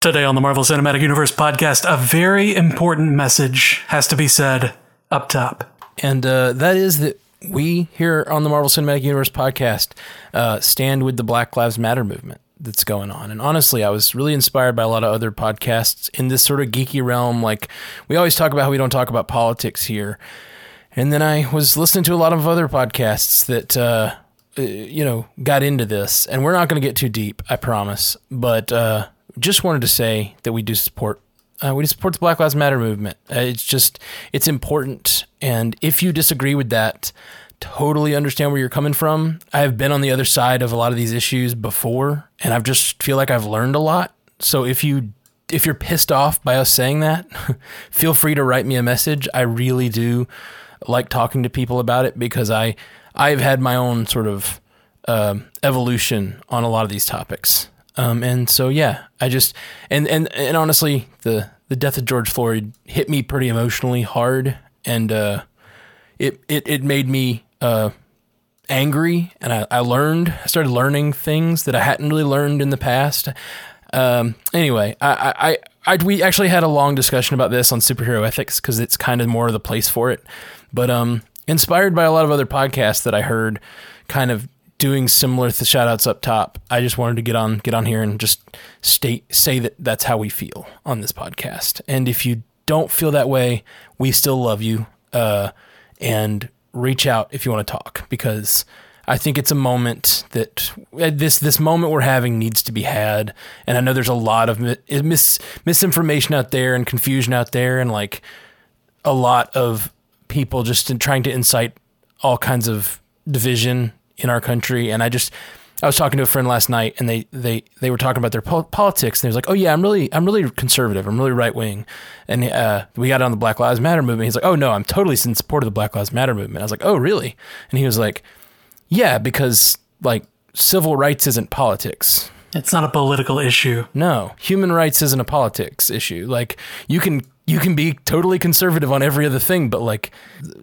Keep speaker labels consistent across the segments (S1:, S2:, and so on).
S1: Today on the Marvel Cinematic Universe podcast, a very important message has to be said up top.
S2: And uh, that is that we here on the Marvel Cinematic Universe podcast uh, stand with the Black Lives Matter movement that's going on. And honestly, I was really inspired by a lot of other podcasts in this sort of geeky realm. Like we always talk about how we don't talk about politics here. And then I was listening to a lot of other podcasts that, uh, uh you know, got into this. And we're not going to get too deep, I promise. But uh, just wanted to say that we do support uh, we support the Black Lives Matter movement. Uh, it's just it's important, and if you disagree with that, totally understand where you're coming from. I have been on the other side of a lot of these issues before, and I've just feel like I've learned a lot. So if you if you're pissed off by us saying that, feel free to write me a message. I really do like talking to people about it because I I've had my own sort of uh, evolution on a lot of these topics. Um, and so yeah, I just and and and honestly, the the death of George Floyd hit me pretty emotionally hard, and uh, it it it made me uh, angry, and I, I learned I started learning things that I hadn't really learned in the past. Um, anyway, I, I, I, we actually had a long discussion about this on superhero ethics because it's kind of more of the place for it. But um, inspired by a lot of other podcasts that I heard, kind of doing similar to shout outs up top, I just wanted to get on get on here and just state say that that's how we feel on this podcast. And if you don't feel that way, we still love you. Uh, and reach out if you want to talk because I think it's a moment that uh, this this moment we're having needs to be had. And I know there's a lot of mis, misinformation out there and confusion out there, and like a lot of people just in trying to incite all kinds of division in our country. And I just, I was talking to a friend last night, and they they they were talking about their po- politics, and they was like, "Oh yeah, I'm really I'm really conservative. I'm really right wing." And uh, we got on the Black Lives Matter movement. He's like, "Oh no, I'm totally in support of the Black Lives Matter movement." I was like, "Oh really?" And he was like, "Yeah, because like civil rights isn't politics."
S1: It's not a political issue.
S2: No, human rights isn't a politics issue. Like you can you can be totally conservative on every other thing, but like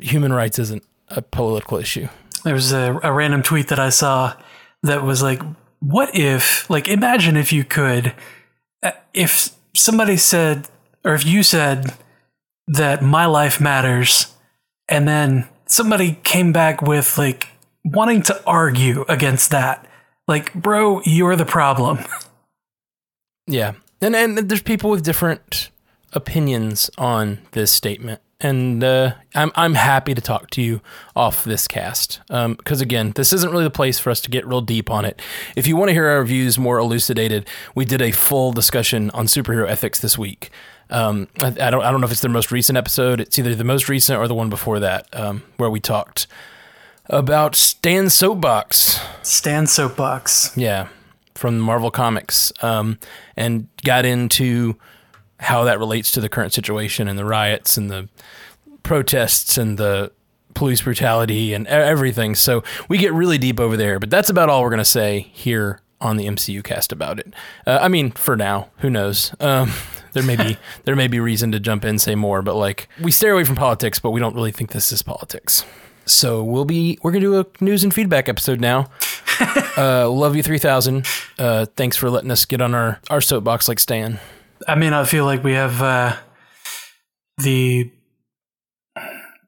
S2: human rights isn't a political issue.
S1: There was a, a random tweet that I saw that was like, what if, like, imagine if you could, uh, if somebody said, or if you said that my life matters, and then somebody came back with, like, wanting to argue against that. Like, bro, you're the problem.
S2: Yeah. And, and there's people with different opinions on this statement and uh, I'm I'm happy to talk to you off this cast because um, again, this isn't really the place for us to get real deep on it. If you want to hear our views more elucidated, we did a full discussion on superhero ethics this week. Um, I, I, don't I don't know if it's the most recent episode. It's either the most recent or the one before that, um, where we talked about Stan Soapbox.
S1: Stan Soapbox.
S2: Yeah, from Marvel Comics, um, and got into how that relates to the current situation and the riots and the protests and the police brutality and everything. So we get really deep over there, but that's about all we're going to say here on the MCU cast about it. Uh, I mean, for now, who knows? Um, there may be there may be reason to jump in say more, but like we stay away from politics, but we don't really think this is politics. So we'll be we're gonna do a news and feedback episode now. uh, love you three thousand. Uh, thanks for letting us get on our our soapbox like Stan.
S1: I may not feel like we have uh, the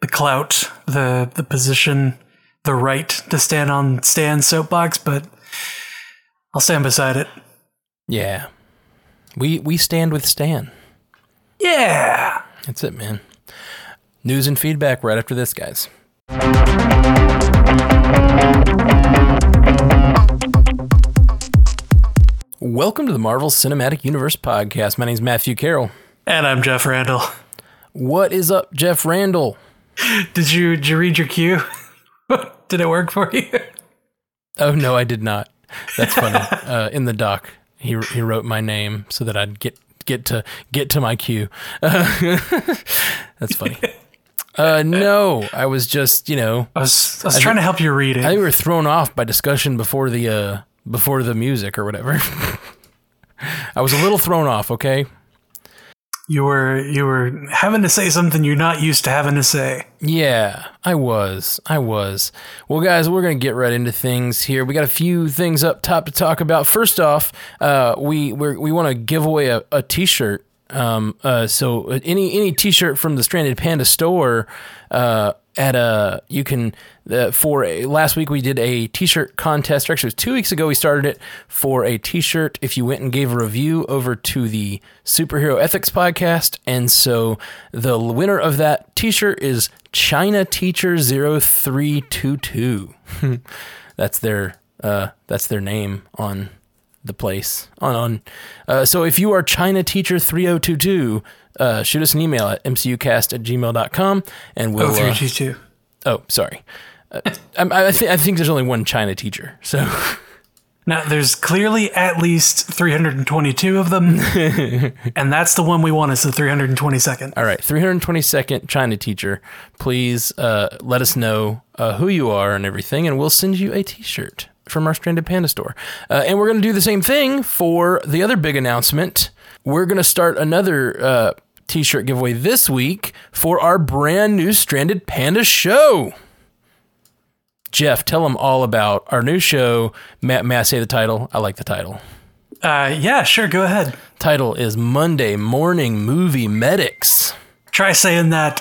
S1: the clout, the the position, the right to stand on Stan's soapbox, but I'll stand beside it.
S2: Yeah, we we stand with Stan.
S1: Yeah,
S2: that's it, man. News and feedback right after this, guys. Welcome to the Marvel Cinematic Universe podcast. My name is Matthew Carroll.
S1: And I'm Jeff Randall.
S2: What is up, Jeff Randall?
S1: Did you did you read your cue? did it work for you?
S2: Oh no, I did not. That's funny. uh, in the doc, he he wrote my name so that I'd get get to get to my cue. Uh, that's funny. Uh, no, I was just you know
S1: I was I was I trying to help you read it.
S2: I think we were thrown off by discussion before the uh before the music or whatever. I was a little thrown off, okay?
S1: You were you were having to say something you're not used to having to say.
S2: Yeah, I was. I was. Well, guys, we're going to get right into things here. We got a few things up top to talk about. First off, uh, we we're, we want to give away a, a T-shirt. Um, uh, so any any T-shirt from the Stranded Panda store, uh, at a you can uh, for a, last week we did a t-shirt contest. Or actually it was two weeks ago we started it for a t-shirt. If you went and gave a review over to the superhero ethics podcast. And so the winner of that t-shirt is china teacher 0322 that's their uh, that's their name on the place on on uh, so if you are china teacher 3022 uh, shoot us an email at mcucast at gmail.com and we'll.
S1: Oh, three
S2: uh,
S1: two two.
S2: oh, sorry. Uh, I, I, th- I think there's only one China teacher. So,
S1: Now there's clearly at least 322 of them, and that's the one we want is the 322nd.
S2: all right, 322nd China teacher, please uh, let us know uh, who you are and everything, and we'll send you a t shirt from our Stranded Panda store. Uh, and we're going to do the same thing for the other big announcement. We're going to start another uh, t shirt giveaway this week for our brand new Stranded Panda show. Jeff, tell them all about our new show. May, may I say the title? I like the title.
S1: Uh, yeah, sure, go ahead.
S2: Title is Monday Morning Movie Medics.
S1: Try saying that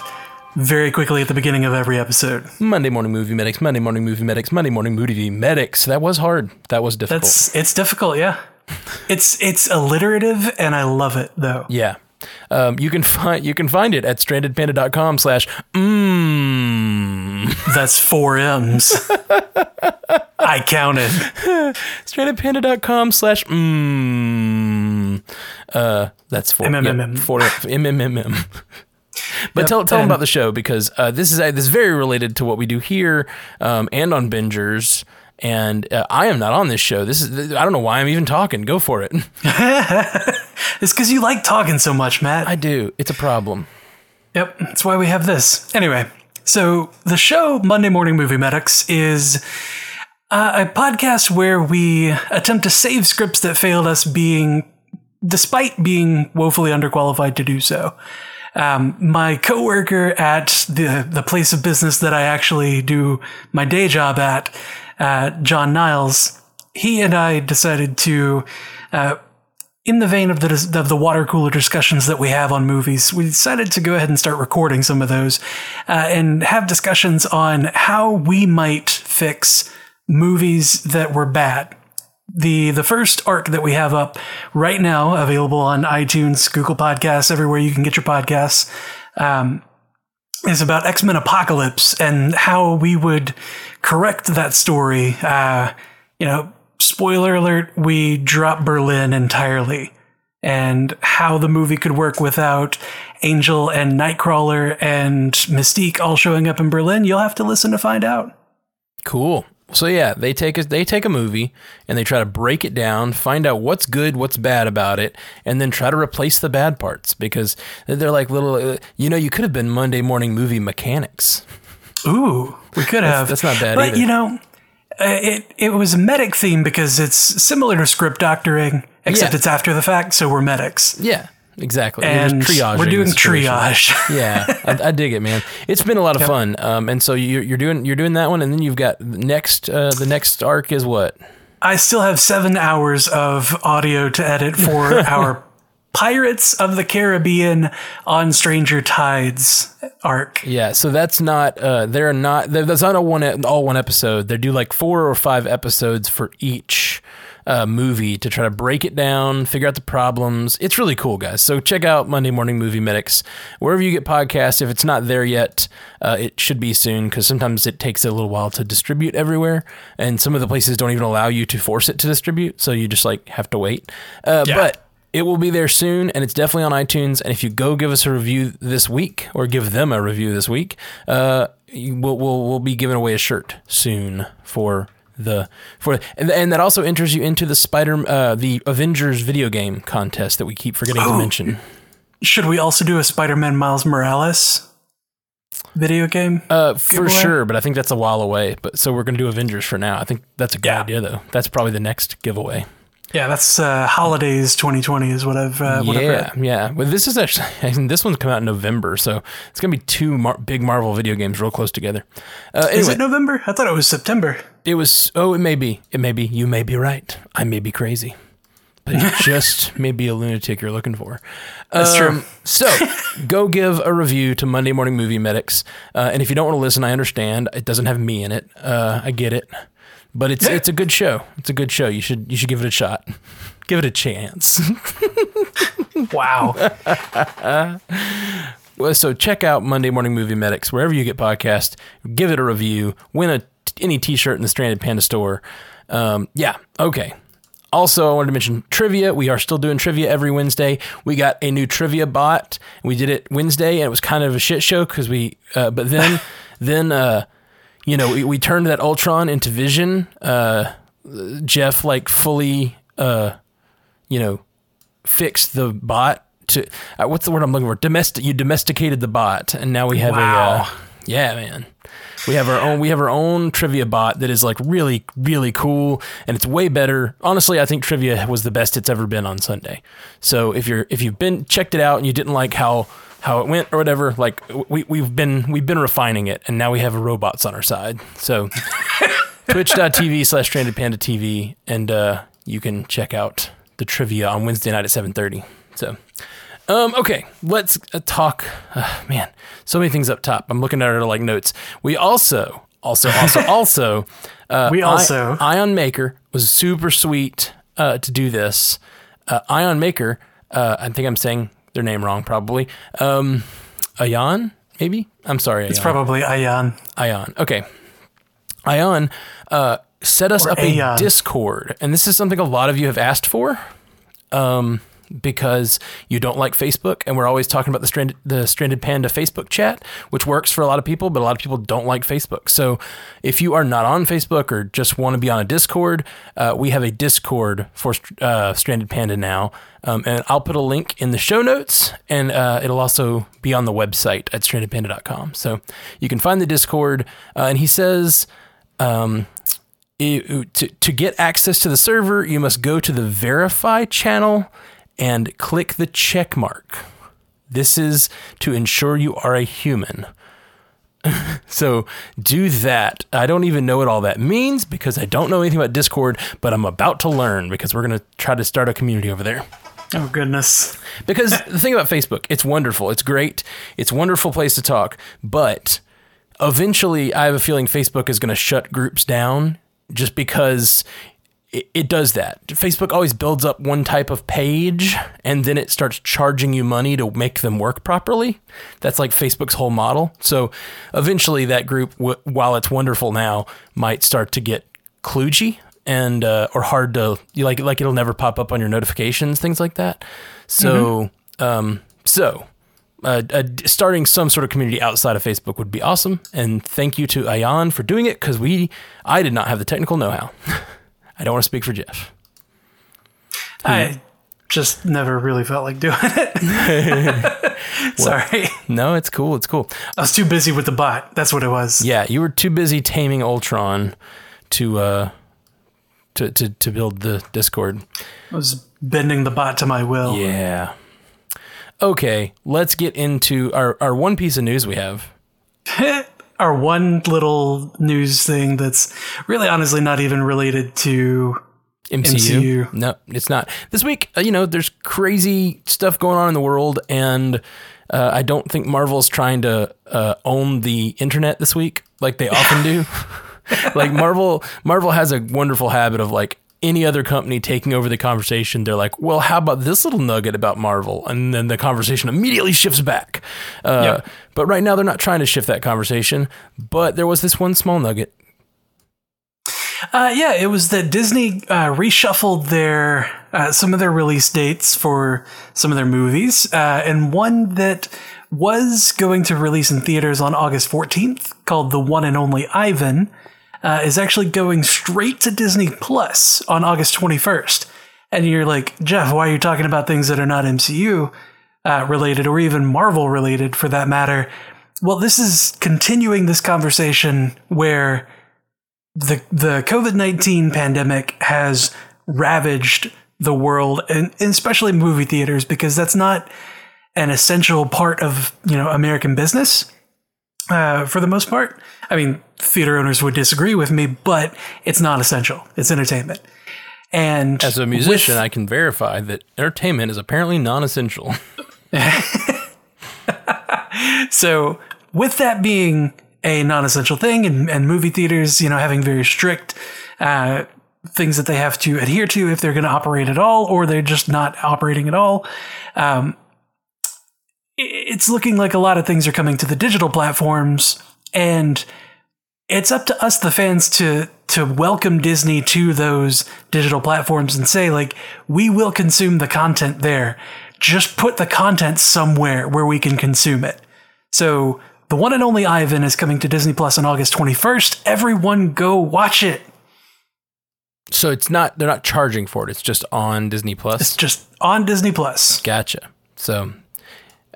S1: very quickly at the beginning of every episode.
S2: Monday Morning Movie Medics, Monday Morning Movie Medics, Monday Morning Movie Medics. That was hard. That was difficult.
S1: It's it's difficult, yeah. It's it's alliterative, and I love it though.
S2: yeah. Um, you can find you can find it at strandedpanda.com slash mmm.
S1: That's four M's. I counted.
S2: strandedpanda.com slash mmm. Uh, that's for
S1: MMMM.
S2: yep, for MMMM. But
S1: Yep,
S2: tell tell them about the show because uh, this is uh, this is very related to what we do here um, and on Bingers. And uh, I am not on this show. This is I don't know why I'm even talking. Go for it.
S1: It's because you like talking so much, Matt.
S2: I do. It's a problem.
S1: Yep, that's why we have this. Anyway, so the show Monday Morning Movie Medics is uh, a podcast where we attempt to save scripts that failed us being despite being woefully underqualified to do so. Um, my coworker at the the place of business that I actually do my day job at, uh, John Niles, he and I decided to uh, in the vein of the of the water cooler discussions that we have on movies, we decided to go ahead and start recording some of those uh, and have discussions on how we might fix movies that were bad. The the first arc that we have up right now, available on iTunes, Google Podcasts, everywhere you can get your podcasts, um, is about X Men Apocalypse and how we would correct that story. Uh, you know, spoiler alert: we drop Berlin entirely, and how the movie could work without Angel and Nightcrawler and Mystique all showing up in Berlin. You'll have to listen to find out.
S2: Cool. So yeah, they take a they take a movie and they try to break it down, find out what's good, what's bad about it, and then try to replace the bad parts because they're like little. Uh, you know, you could have been Monday morning movie mechanics.
S1: Ooh, we could have.
S2: that's not bad
S1: But
S2: either.
S1: you know, uh, it it was a medic theme because it's similar to script doctoring, except
S2: Yeah.
S1: it's after the fact. So we're medics,
S2: Yeah, exactly.
S1: And
S2: triaging
S1: we're doing triage.
S2: yeah, I, I dig it, man. It's been a lot of
S1: Yep.
S2: fun. Um, and so you're, you're doing you're doing that one, and then you've got next. Uh, the next arc is what?
S1: I still have seven hours of audio to edit for our Pirates of the Caribbean on Stranger Tides arc.
S2: Yeah, so that's not. Uh, they're not. That's not a one all one episode. They do like four or five episodes for each uh, movie to try to break it down, figure out the problems. It's really cool, guys. So check out Monday Morning Movie Medics wherever you get podcasts. If it's not there yet, uh, it should be soon because sometimes it takes a little while to distribute everywhere, and some of the places don't even allow you to force it to distribute. So you just like have to wait. Uh,
S1: Yeah.
S2: But it will be there soon, and it's definitely on iTunes. And if you go give us a review this week, or give them a review this week, uh, we'll, we'll we'll be giving away a shirt soon for the for and, and that also enters you into the Spider uh, the Avengers video game contest that we keep forgetting to
S1: Oh.
S2: mention.
S1: Should we also do a Spider-Man Miles Morales video game?
S2: Uh, for
S1: Giveaway?
S2: sure, but I think that's a while away. But so we're gonna do Avengers for now. I think that's a good
S1: Yeah.
S2: idea though. That's probably the next giveaway.
S1: Yeah, that's uh, holidays 2020 is what I've uh, what
S2: yeah, yeah. Well, this is actually I mean, this one's come out in November, so it's gonna be two mar- big Marvel video games real close together. Uh,
S1: Is it November? I thought it was September.
S2: It was. Oh, it may be. It may be. You may be right. I may be crazy, but you just may be a lunatic you're looking for.
S1: That's true.
S2: So go give a review to Monday Morning Movie Medics, uh, and if you don't want to listen, I understand. It doesn't have me in it. Uh, I get it, but it's it's a good show. It's a good show. You should you should give it a shot. Give it a chance.
S1: Wow.
S2: Well, so check out Monday Morning Movie Medics wherever you get podcasts. Give it a review. Win a any T-shirt in the Stranded Panda store. Um, yeah, okay. Also, I wanted to mention trivia. We are still doing trivia every Wednesday. We got a new trivia bot. We did it Wednesday, and it was kind of a shit show because we. Uh, but then, then uh, you know, we, we turned that Ultron into Vision. Uh, Jeff like fully, uh, you know, fixed the bot to uh, what's the word I'm looking for? Domestic. You domesticated the bot, and now we have a uh, yeah, man. We have our own. We have our own trivia bot that is like really, really cool, and it's way better. Honestly, I think trivia was the best it's ever been on Sunday. So if you're if you've been checked it out and you didn't like how how it went or whatever, like we we've been we've been refining it, and now we have a robots on our side. So twitch.tv slash stranded panda TV, and uh, you can check out the trivia on Wednesday night at 7.30. So, um, okay, let's uh, talk. Uh, man, so many things up top. I'm looking at our like notes. We also, also, also, also, uh,
S1: We
S2: I-
S1: also-
S2: Ion Maker was super sweet uh, to do this. Uh, Ion Maker, uh, I think I'm saying their name wrong, probably. Um, Ion, maybe. I'm sorry.
S1: It's probably Ion.
S2: Ion. Okay. Ion uh, set us
S1: Or
S2: up a Discord, and this is something a lot of you have asked for. Um, because you don't like Facebook, and we're always talking about the stranded, the stranded panda Facebook chat, which works for a lot of people, but a lot of people don't like Facebook. So, if you are not on Facebook or just want to be on a Discord, uh, we have a Discord for uh, Stranded Panda now, um, and I'll put a link in the show notes, and uh, it'll also be on the website at strandedpanda.com. So you can find the Discord, uh, and he says. Um, it- to, to get access to the server, you must go to the verify channel and click the check mark. This is to ensure you are a human. so do that. I don't even know what all that means because I don't know anything about Discord, but I'm about to learn because we're going to try to start a community over there.
S1: Oh goodness.
S2: Because the thing about Facebook, it's wonderful. It's great. It's a wonderful place to talk. But eventually, I have a feeling Facebook is going to shut groups down just because it, it does that. Facebook always builds up one type of page and then it starts charging you money to make them work properly. That's like Facebook's whole model. So eventually, that group, w- while it's wonderful now, might start to get kludgy and uh, or hard to you like like it'll never pop up on your notifications, things like that. So um, so uh, uh, starting some sort of community outside of Facebook would be awesome. And thank you to Ion for doing it because we I did not have the technical know how. I don't want to speak for Jeff.
S1: I just never really felt like doing it. Sorry.
S2: No, it's cool. It's cool.
S1: I was too busy with the bot. That's what it was.
S2: Yeah, you were too busy taming Ultron to uh to to, to build the Discord.
S1: I was bending the bot to my will.
S2: Yeah. Okay, let's get into our, our one piece of news we have.
S1: Our one little news thing that's really honestly not even related to
S2: MCU.
S1: MCU.
S2: No, it's not. This week, uh, you know, there's crazy stuff going on in the world, and uh, I don't think Marvel's trying to uh, own the internet this week like they often do. like Marvel, Marvel has a wonderful habit of like any other company taking over the conversation. They're like, "Well, how about this little nugget about Marvel?" And then the conversation immediately shifts back. Uh,
S1: Yep.
S2: But right now, they're not trying to shift that conversation. But there was this one small nugget.
S1: Uh, yeah, it was that Disney uh, reshuffled their uh, some of their release dates for some of their movies, uh, and one that was going to release in theaters on August 14th, called The One and Only Ivan, uh, is actually going straight to Disney Plus on August 21st. And you're like, Jeff, why are you talking about things that are not MCU uh, related or even Marvel related for that matter? Well, this is continuing this conversation where the the COVID nineteen pandemic has ravaged the world and, and especially movie theaters because that's not an essential part of you know American business uh, for the most part. I mean, theater owners would disagree with me, but it's not essential. It's entertainment. And
S2: As a musician, with, I can verify that entertainment is apparently non-essential.
S1: so, with that being a non-essential thing, and, and movie theaters, you know, having very strict uh, things that they have to adhere to if they're going to operate at all, or they're just not operating at all. Um, it's looking like a lot of things are coming to the digital platforms, and it's up to us, the fans, to to welcome Disney to those digital platforms and say, like, we will consume the content there. Just put the content somewhere where we can consume it. So the one and only Ivan is coming to Disney Plus on August 21st. Everyone go watch it.
S2: So it's not they're not charging for it. It's just on Disney Plus.
S1: It's just on Disney Plus.
S2: Gotcha. So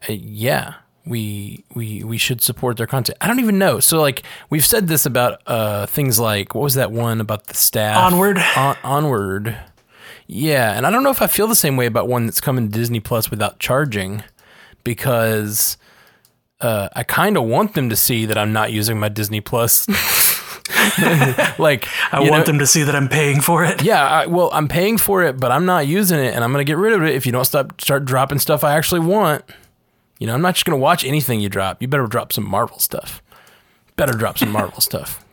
S2: uh, yeah, we we we should support their content. I don't even know. So like we've said this about uh things like what was that one about the staff?
S1: Onward.
S2: On, onward. Yeah, and I don't know if I feel the same way about one that's coming to Disney Plus without charging because uh, I kind of want them to see that I'm not using my Disney Plus. like
S1: I want know, them to see that I'm paying for it.
S2: Yeah, I, well, I'm paying for it, but I'm not using it, and I'm gonna get rid of it if you don't stop start dropping stuff I actually want. You know, I'm not just gonna watch anything you drop. You better drop some Marvel stuff. Better drop some Marvel stuff.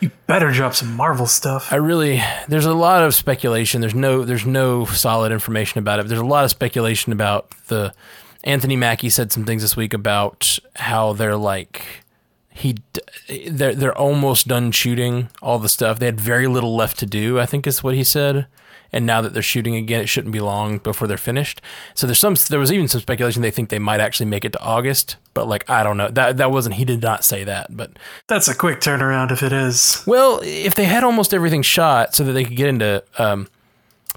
S1: You better drop some Marvel stuff.
S2: I really there's a lot of speculation. There's no there's no solid information about it. There's a lot of speculation about the Anthony Mackie said some things this week about how they're like he they're they're almost done shooting all the stuff. They had very little left to do. I think is what he said. And now that they're shooting again, it shouldn't be long before they're finished. So there's some. There was even some speculation they think they might actually make it to August, but like I don't know. That that wasn't. He did not say that, but
S1: that's a quick turnaround if it is.
S2: Well, if they had almost everything shot so that they could get into um,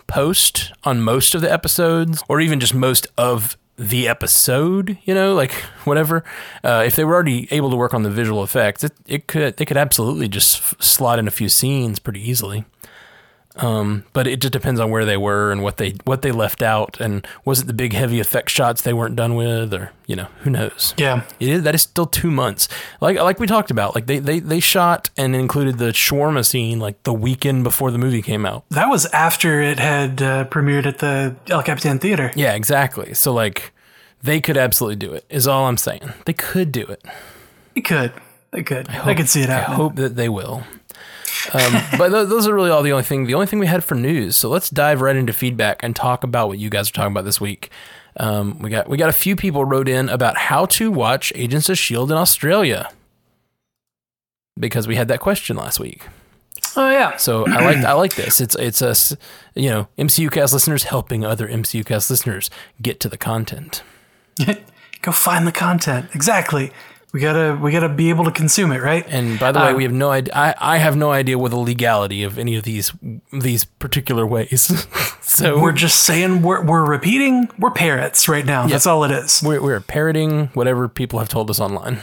S2: post on most of the episodes, or even just most of the episode, you know, like whatever. Uh, if they were already able to work on the visual effects, it, it could they could absolutely just f- slot in a few scenes pretty easily. Um, but it just depends on where they were and what they what they left out, and was it the big heavy effect shots they weren't done with, or you know, who knows?
S1: Yeah,
S2: it is. That is still two months. Like like we talked about, like they they they shot and included the shawarma scene like the weekend before the movie came out.
S1: That was after it had uh, premiered at the El Capitan Theater.
S2: Yeah, exactly. So like, they could absolutely do it. Is all I'm saying. They could do it.
S1: They could. They could. I, hope, I could see it happening.
S2: I hope that they will. Um, but th- those are really all the only thing. The only thing we had for news. So let's dive right into feedback and talk about what you guys are talking about this week. Um, we got we got a few people wrote in about how to watch Agents of Shield in Australia because we had that question last week.
S1: Oh yeah.
S2: So I like I like this. It's it's us, you know, MCU cast listeners helping other MCU cast listeners get to the content.
S1: Go find the content. Exactly. We gotta we gotta be able to consume it, right?
S2: And by the way, um, we have no idea. I, I have no idea what the legality of any of these these particular ways. so
S1: we're just saying we're we're repeating. We're parrots right now. Yep. That's all it is.
S2: We're we're parroting whatever people have told us online.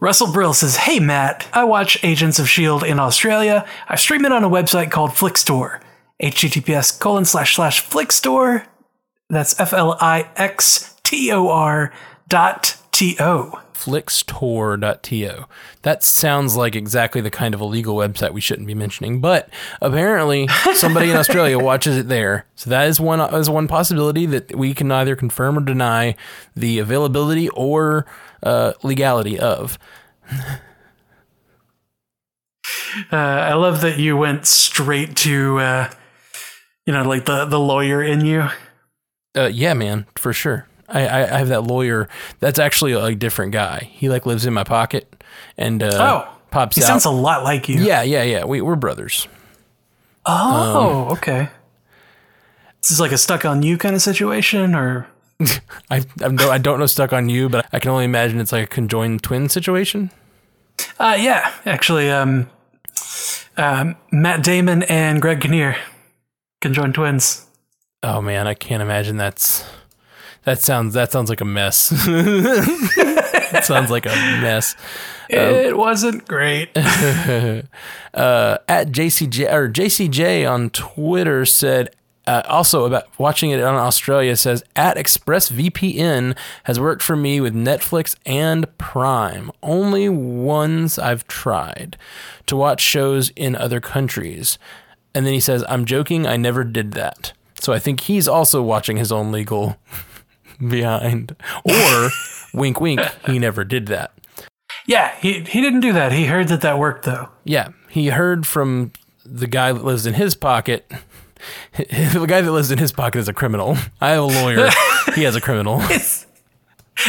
S1: Russell Brill says, "Hey Matt, I watch Agents of Shield in Australia. I stream it on a website called Flixtor. HTTPS colon slash slash Flixtor. That's F L I X T O R dot T O."
S2: flixtor.to. That sounds like exactly the kind of illegal website we shouldn't be mentioning, but apparently somebody in Australia watches it there. So that is one is one possibility that we can neither confirm or deny the availability or uh, legality of.
S1: Uh, I love that you went straight to, uh, you know, like the the lawyer in you.
S2: Uh, yeah, man, for sure. I, I have that lawyer. That's actually a different guy. He like lives in my pocket and uh,
S1: oh,
S2: pops
S1: he
S2: out.
S1: sounds a lot like you.
S2: Yeah, yeah, yeah. We we're brothers.
S1: Oh, um, okay. This is like a stuck on you kind of situation, or
S2: I I'm no, I don't know stuck on you, but I can only imagine it's like a conjoined twin situation.
S1: Uh, yeah, actually, um, um, Matt Damon and Greg Kinnear, conjoined twins.
S2: Oh man, I can't imagine that's That sounds that sounds like a mess. that sounds like a mess.
S1: it wasn't great.
S2: uh, at JCJ or JCJ on Twitter said uh, also about watching it on Australia says at ExpressVPN has worked for me with Netflix and Prime. Only ones I've tried to watch shows in other countries. And then he says, "I'm joking. I never did that." So I think he's also watching his own legal behind, or wink, wink. He never did that.
S1: Yeah, he he didn't do that. He heard that that worked though.
S2: Yeah, he heard from the guy that lives in his pocket. the guy that lives in his pocket is a criminal. I have a lawyer. he has a criminal.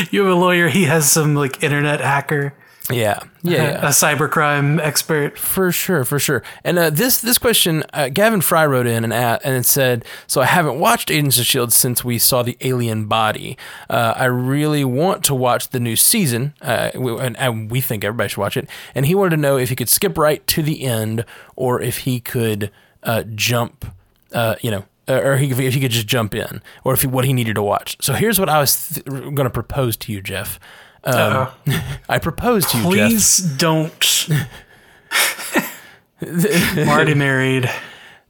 S1: You have a lawyer. He has some like internet hacker,
S2: Yeah, yeah, yeah.
S1: a cybercrime expert.
S2: For sure, for sure. And uh, this this question, uh, Gavin Fry wrote in and at, and it said, "So I haven't watched Agents of Shield since we saw the alien body. Uh, I really want to watch the new season, uh, we- and, and we think everybody should watch it. And he wanted to know if he could skip right to the end, or if he could uh, jump, uh, you know." Or he, if he could just jump in, or if he, what he needed to watch. So here's what I was th- going to propose to you, Jeff. Um,
S1: Uh-oh.
S2: I propose to you, Jeff.
S1: Please don't. I'm already married.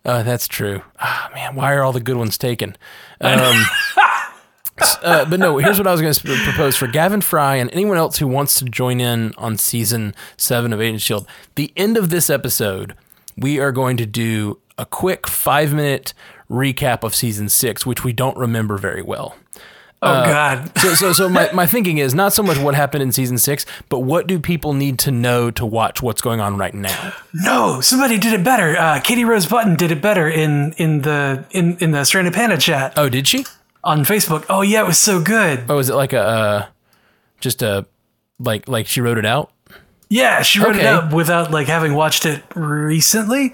S2: Uh, that's true. Ah, man, why are all the good ones taken? Um, uh, but no, here's what I was going to propose for Gavin Fry and anyone else who wants to join in on season seven of Agent Shield. The end of this episode, we are going to do a quick five minute recap of season six, which we don't remember very well.
S1: Oh
S2: Uh,
S1: God.
S2: So, so, so my, my thinking is not so much what happened in season six, but what do people need to know to watch what's going on right now?
S1: No, somebody did it better. Uh, Katie Rose Button did it better in in the in in the Stranded Panda chat
S2: Oh, did she?
S1: on Facebook. Oh yeah, it was so good.
S2: Oh, is it like a uh, just a like like she wrote it out?
S1: Yeah, she wrote
S2: Okay.
S1: it up without like having watched it recently,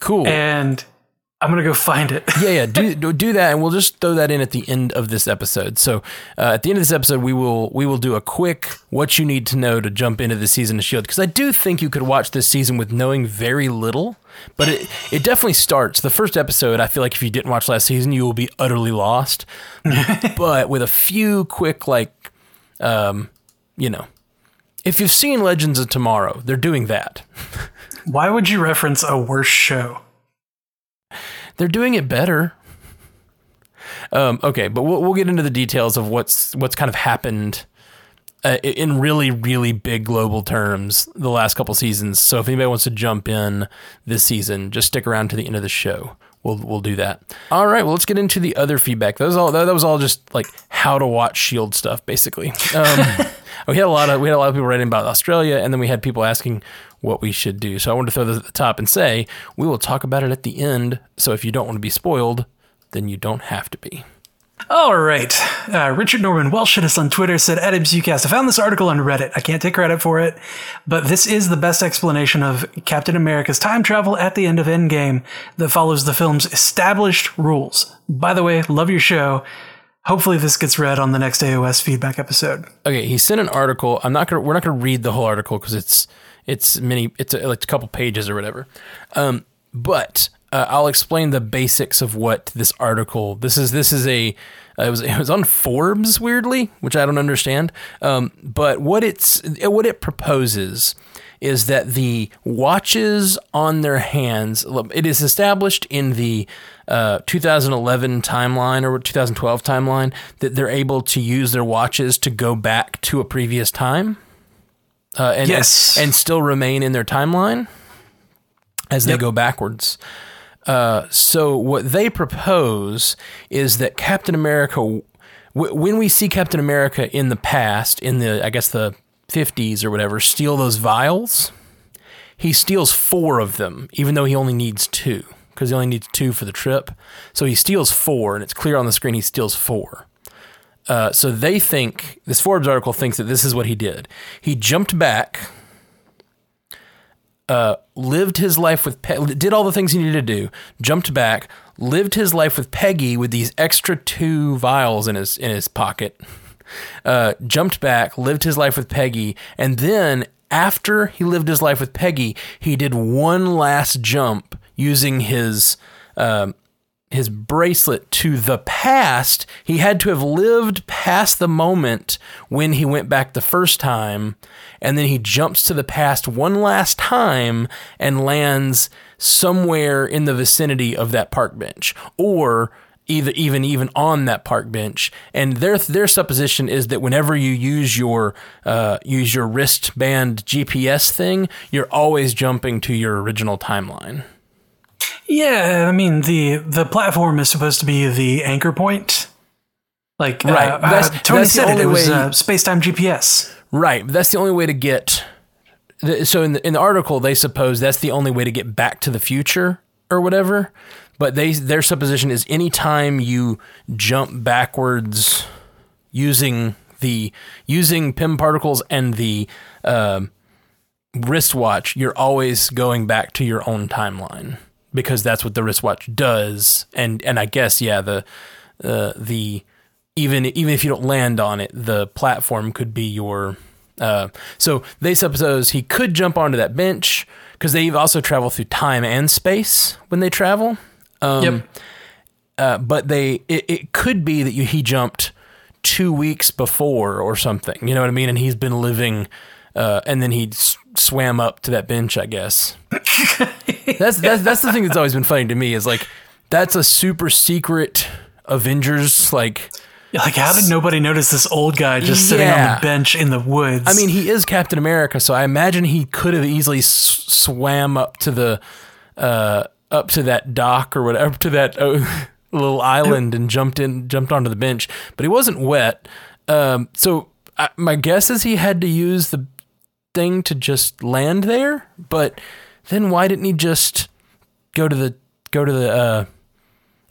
S2: Cool.
S1: and I'm gonna go find it.
S2: yeah, yeah. Do do that, and we'll just throw that in at the end of this episode. So uh, at the end of this episode, we will we will do a quick what you need to know to jump into the season of Shield because I do think you could watch this season with knowing very little. But it, it definitely starts. The first episode, I feel like if you didn't watch last season, you will be utterly lost. but with a few quick, like, um, you know, if you've seen Legends of Tomorrow, they're doing that.
S1: Why would you reference a worse show?
S2: They're doing it better. Um, okay, but we'll, we'll get into the details of what's what's kind of happened uh, in really really big global terms the last couple seasons. So if anybody wants to jump in this season, just stick around to the end of the show. We'll we'll do that. All right. Well, let's get into the other feedback. That was all. That, that was all just like how to watch Shield stuff, basically. Um, we had a lot of we had a lot of people writing about Australia, and then we had people asking what we should do. So I wanted to throw this at the top and say we will talk about it at the end. So if you don't want to be spoiled, then you don't have to be.
S1: All right. Uh, Richard Norman Welsh hit us on Twitter, said, at MCUcast, I found this article on Reddit. I can't take credit for it, but this is the best explanation of Captain America's time travel at the end of Endgame that follows the film's established rules. By the way, love your show. Hopefully this gets read on the next AOS feedback episode.
S2: Okay, he sent an article. I'm not gonna. We're not gonna read the whole article because it's it's many. It's a, like a couple pages or whatever. Um, but uh, I'll explain the basics of what this article. This is this is a. Uh, it was it was on Forbes weirdly, which I don't understand. Um, but what it's what it proposes is that the watches on their hands. It is established in the uh, 2011 timeline or 2012 timeline that they're able to use their watches to go back to a previous time. Uh, and,
S1: Yes.
S2: and, and still remain in their timeline as they
S1: Yep.
S2: go backwards. Uh, so what they propose is that Captain America, w- when we see Captain America in the past, in the I guess the 50s or whatever, steal those vials, he steals four of them, even though he only needs two because he only needs two for the trip. So he steals four, and it's clear on the screen he steals four. Uh, so they think this Forbes article thinks that this is what he did. He jumped back, uh, lived his life with, Pe- did all the things he needed to do, jumped back, lived his life with Peggy with these extra two vials in his in his pocket. Uh, jumped back, lived his life with Peggy, and then after he lived his life with Peggy, he did one last jump using his um, his bracelet to the past, he had to have lived past the moment when he went back the first time, and then he jumps to the past one last time and lands somewhere in the vicinity of that park bench, or either even even on that park bench. And their their supposition is that whenever you use your uh, use your wristband GPS thing, you're always jumping to your original timeline.
S1: Yeah, I mean the the platform is supposed to be the anchor point. Like
S2: Right,
S1: uh,
S2: that's-
S1: uh, Tony
S2: that's the
S1: said it.
S2: only
S1: It was
S2: way-
S1: uh, space time GPS.
S2: Right. That's the only way to get. So in the, in the article, they suppose that's the only way to get back to the future or whatever. But they their supposition is anytime you jump backwards using the using Pym particles and the um wristwatch, you're always going back to your own timeline because that's what the wristwatch does. And and I guess yeah, the uh, the even even if you don't land on it, the platform could be your. Uh, so they suppose he could jump onto that bench because they also travel through time and space when they travel. Um,
S1: Yep.
S2: uh, but they it, it could be that you, he jumped two weeks before or something. You know what I mean? And he's been living, uh, and then he s- swam up to that bench. I guess that's that's that's the thing that's always been funny to me is like that's a super secret Avengers like.
S1: Like, how did nobody notice this old guy just sitting on the bench in the woods?
S2: I mean, he is Captain America, so I imagine he could have easily s- swam up to the uh, up to that dock or whatever, up to that uh, little island and jumped in, jumped onto the bench. But he wasn't wet, um, so I, my guess is he had to use the thing to just land there. But then why didn't he just go to the go to the? Uh,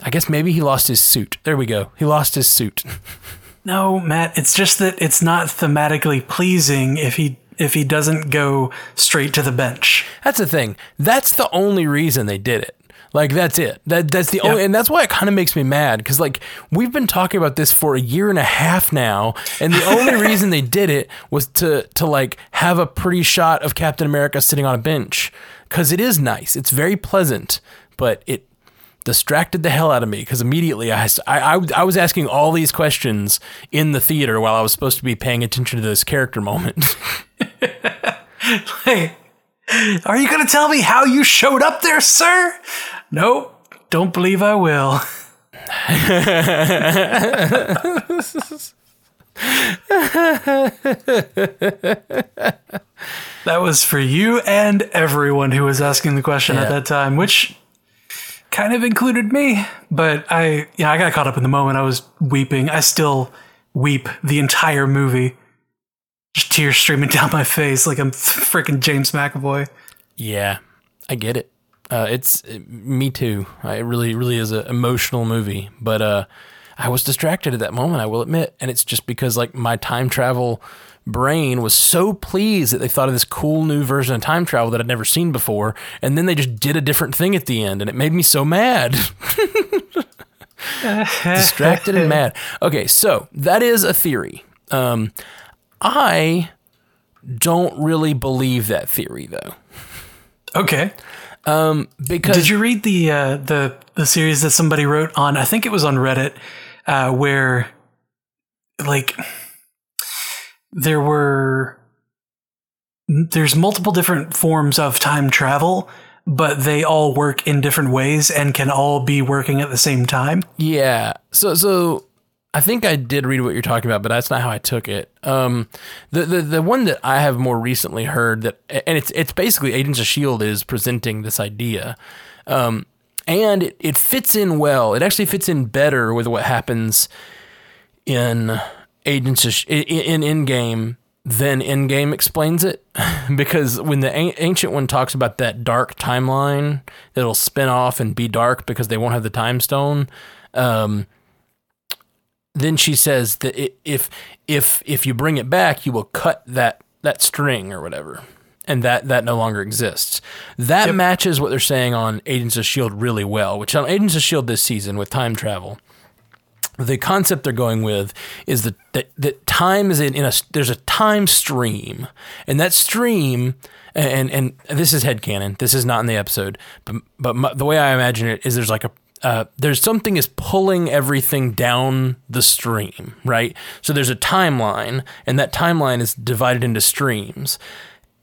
S2: I guess maybe he lost his suit. There we go. He lost his suit.
S1: no, Matt. It's just that it's not thematically pleasing if he if he doesn't go straight to the bench.
S2: That's the thing. That's the only reason they did it. Like that's it. That that's the only, and that's why it kind of makes me mad because like we've been talking about this for a year and a half now, and the only reason they did it was to to like have a pretty shot of Captain America sitting on a bench because it is nice. It's very pleasant, but it distracted the hell out of me because immediately I, I, I, I was asking all these questions in the theater while I was supposed to be paying attention to this character moment.
S1: Hey, are you going to tell me how you showed up there, sir? Nope. Don't believe I will. that was for you and everyone who was asking the question
S2: Yeah.
S1: at that time, which kind of included me. But I, yeah, I got caught up in the moment. I was weeping. I still weep the entire movie. Just tears streaming down my face like I'm freaking James McAvoy.
S2: Yeah, I get it. Uh, it's it- me too. Uh, It really, really is an emotional movie. But uh, I was distracted at that moment. I will admit, and it's just because like my time travel brain was so pleased that they thought of this cool new version of time travel that I'd never seen before, and then they just did a different thing at the end, and it made me so mad. distracted and mad. Okay, so that is a theory. Um, I don't really believe that theory though.
S1: Okay.
S2: Because
S1: Did you read the uh, the the series that somebody wrote on? I think it was on Reddit, uh, where like there were there's multiple different forms of time travel, but they all work in different ways and can all be working at the same time.
S2: Yeah. So so I think I did read what you're talking about, but that's not how I took it. Um, the the the one that I have more recently heard that, and it's it's basically Agents of Shield is presenting this idea, um, and it, it fits in well. It actually fits in better with what happens in Agents of Sh- in Endgame than Endgame explains it, because when the an- ancient one talks about that dark timeline that'll spin off and be dark because they won't have the time stone. Um, then she says that if if if you bring it back, you will cut that that string or whatever, and that that no longer exists. That matches what they're saying on Agents of Shield really well. Which on Agents of Shield this season with time travel, the concept they're going with is that that, that time is in, in a there's a time stream, and that stream. And and this is headcanon. This is not in the episode, but but my, the way I imagine it is there's like a uh, there's something is pulling everything down the stream, right? So there's a timeline, and that timeline is divided into streams,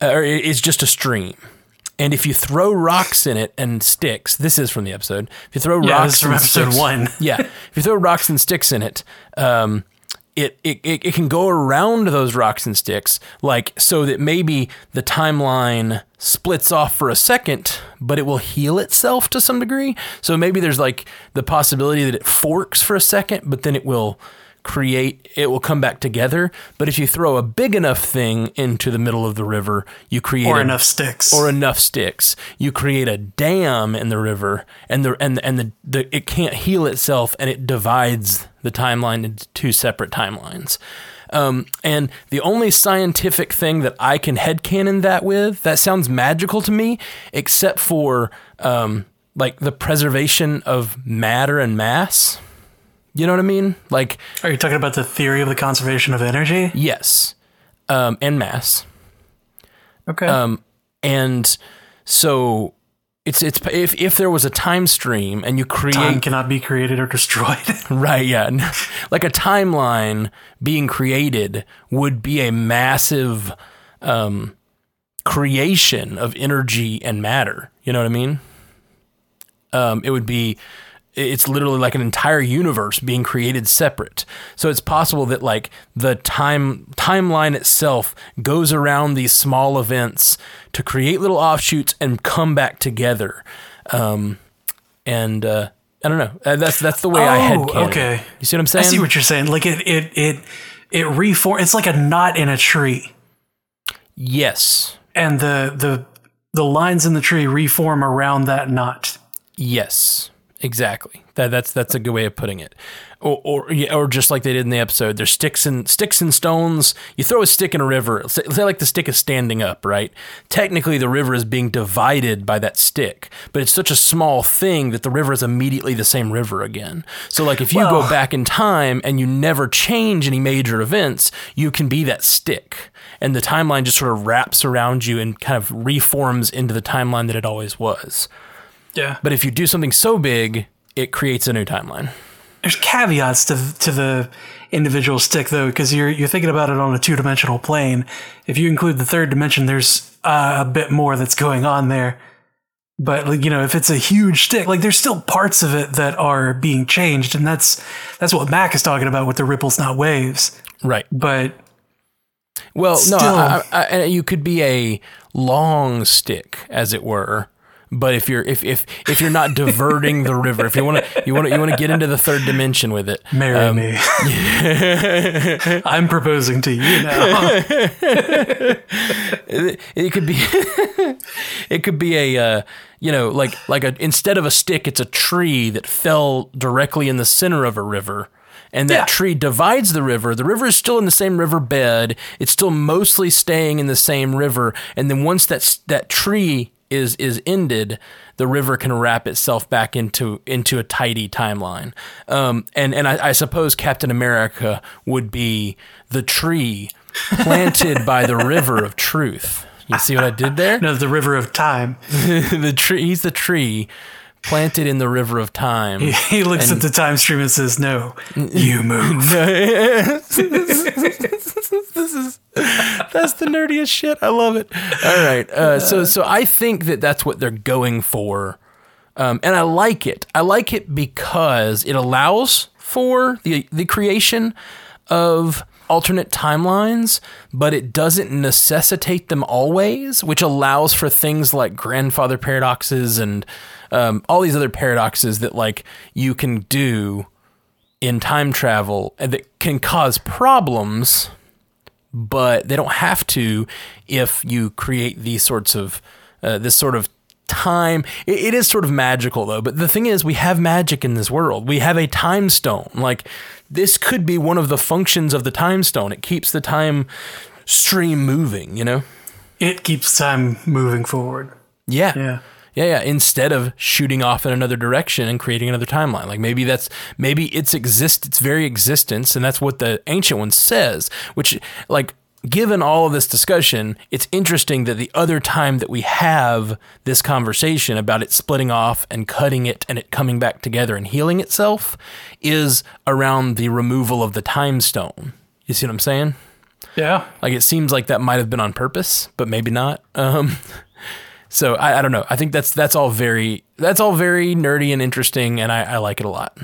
S2: uh, or it- it's just a stream. And if you throw rocks in it and sticks, this is from the episode. If you throw
S1: Yeah,
S2: rocks
S1: this is from episode
S2: sticks-
S1: one.
S2: yeah, if you throw rocks and sticks in it, um, it, it, it, can go around those rocks and sticks, like so that maybe the timeline splits off for a second, but it will heal itself to some degree. So maybe there's like the possibility that it forks for a second, but then it will create it will come back together but if you throw a big enough thing into the middle of the river you create
S1: Or
S2: a-
S1: enough sticks.
S2: or enough sticks, you create a dam in the river, and the and and the, the it can't heal itself, and it divides the timeline into two separate timelines. Um, and the only scientific thing that I can headcanon that with that sounds magical to me, except for um, like the preservation of matter and mass. You know what I mean? Like
S1: Are you talking about the theory of the conservation of energy?
S2: yes, um, and mass.
S1: Okay.
S2: Um, and so it's it's if if there was a time stream and you create
S1: Time cannot be created or destroyed.
S2: right yeah like a timeline being created would be a massive um, creation of energy and matter. You know what I mean? Um, it would be it's literally like an entire universe being created separate. So it's possible that like the time timeline itself goes around these small events to create little offshoots and come back together. Um, and uh, I don't know. Uh, That's that's the way I had.
S1: Oh, okay.
S2: You see what I'm saying?
S1: I see what you're saying. Like it, it, it, it reform. It's like a knot in a tree,
S2: yes.
S1: and the the the lines in the tree reform around that knot.
S2: Yes, exactly. That that's that's a good way of putting it. Or or yeah, or just like they did in the episode, there's sticks and sticks and stones. You throw a stick in a river. Say, say like the stick is standing up, right? Technically, the river is being divided by that stick, but it's such a small thing that the river is immediately the same river again. So, like if you go back in time and you never change any major events, you can be that stick, and the timeline just sort of wraps around you and kind of reforms into the timeline that it always was.
S1: Yeah.
S2: But if you do something so big, it creates a new timeline.
S1: There's caveats to to the individual stick though, because you're you're thinking about it on a two dimensional plane. If you include the third dimension, there's uh, a bit more that's going on there. But you know, if it's a huge stick, like there's still parts of it that are being changed, and that's that's what Mac is talking about with the ripples, not waves.
S2: Right.
S1: But
S2: Well, no,
S1: Still-
S2: I, I, I, you could be a long stick, as it were. But if you're if if if you're not diverting the river, if you want to you want to you want to get into the third dimension with it,
S1: marry
S2: um,
S1: me. I'm proposing to you now.
S2: it, it could be it could be a uh, you know like like a instead of a stick it's a tree that fell directly in the center of a river and that
S1: Yeah.
S2: tree divides the river the river is still in the same river bed it's still mostly staying in the same river and then once that that tree is is ended the river can wrap itself back into into a tidy timeline um, and and I, I suppose Captain America would be the tree planted by the river of truth. You see what I did there?
S1: no, the river of time.
S2: the tree. He's the tree planted in the river of time.
S1: He looks at the time stream and says, "No, you move."
S2: This is That's the nerdiest shit. I love it. All right. Uh, so so I think that that's what they're going for, um, and I like it. I like it because it allows for the the creation of alternate timelines, but it doesn't necessitate them always, which allows for things like grandfather paradoxes and um, all these other paradoxes that like you can do in time travel and that can cause problems but they don't have to if you create these sorts of uh, this sort of time. It, it is sort of magical though but the thing is we have magic in this world. We have a time stone. Like this could be one of the functions of the time stone. It keeps the time stream moving you know?
S1: It keeps time moving forward.
S2: yeah.
S1: Yeah.
S2: Yeah, yeah. Instead of shooting off in another direction and creating another timeline, like maybe that's maybe its exist its very existence, and that's what the ancient one says. Which, like, given all of this discussion, it's interesting that the other time that we have this conversation about it splitting off and cutting it and it coming back together and healing itself is around the removal of the time stone. You see what I'm saying?
S1: Yeah.
S2: Like it seems like that might have been on purpose, but maybe not. Um, so I, I don't know. I think that's that's all very that's all very nerdy and interesting, and I, I like it a lot.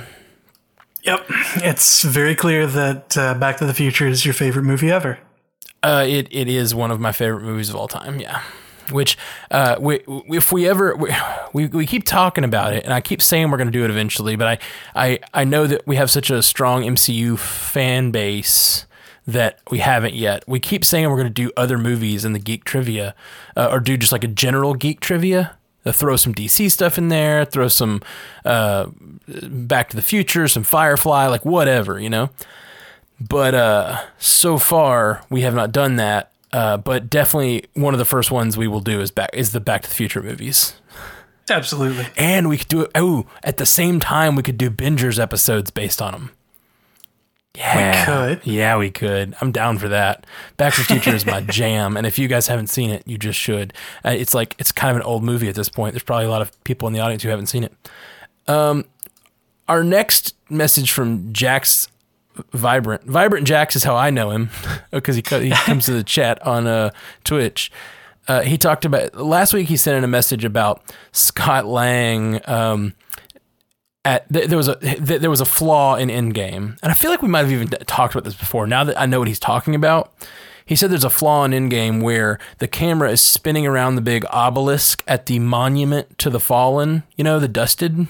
S1: Yep. It's very clear that uh, Back to the Future is your favorite movie ever.
S2: Uh, it it is one of my favorite movies of all time. Yeah. Which, uh, we, if we ever we, we, we keep talking about it, and I keep saying we're going to do it eventually, but I, I I know that we have such a strong MCU fan base that we haven't yet. We keep saying we're going to do other movies in the geek trivia, uh, or do just like a general geek trivia. Uh, throw some DC stuff in there, throw some uh, Back to the Future, some Firefly, like whatever, you know. But uh, so far, we have not done that. Uh, but definitely one of the first ones we will do is back is the Back to the Future movies.
S1: Absolutely.
S2: And we could do it. Oh, at the same time, we could do Bingers episodes based on them. Yeah, we
S1: could.
S2: Yeah, we could. I'm down for that. Back to the Future is my jam, and if you guys haven't seen it, you just should. Uh, it's like it's kind of an old movie at this point. There's probably a lot of people in the audience who haven't seen it. Um, our next message from Jax Vibrant. Vibrant Jax is how I know him because he co- he comes to the chat on uh, Twitch. Uh, he talked about last week. He sent in a message about Scott Lang. Um, at th- there was a th- there was a flaw in Endgame, and I feel like we might have even talked about this before. Now that I know what he's talking about, he said there's a flaw in Endgame where the camera is spinning around the big obelisk at the monument to the fallen. You know, the dusted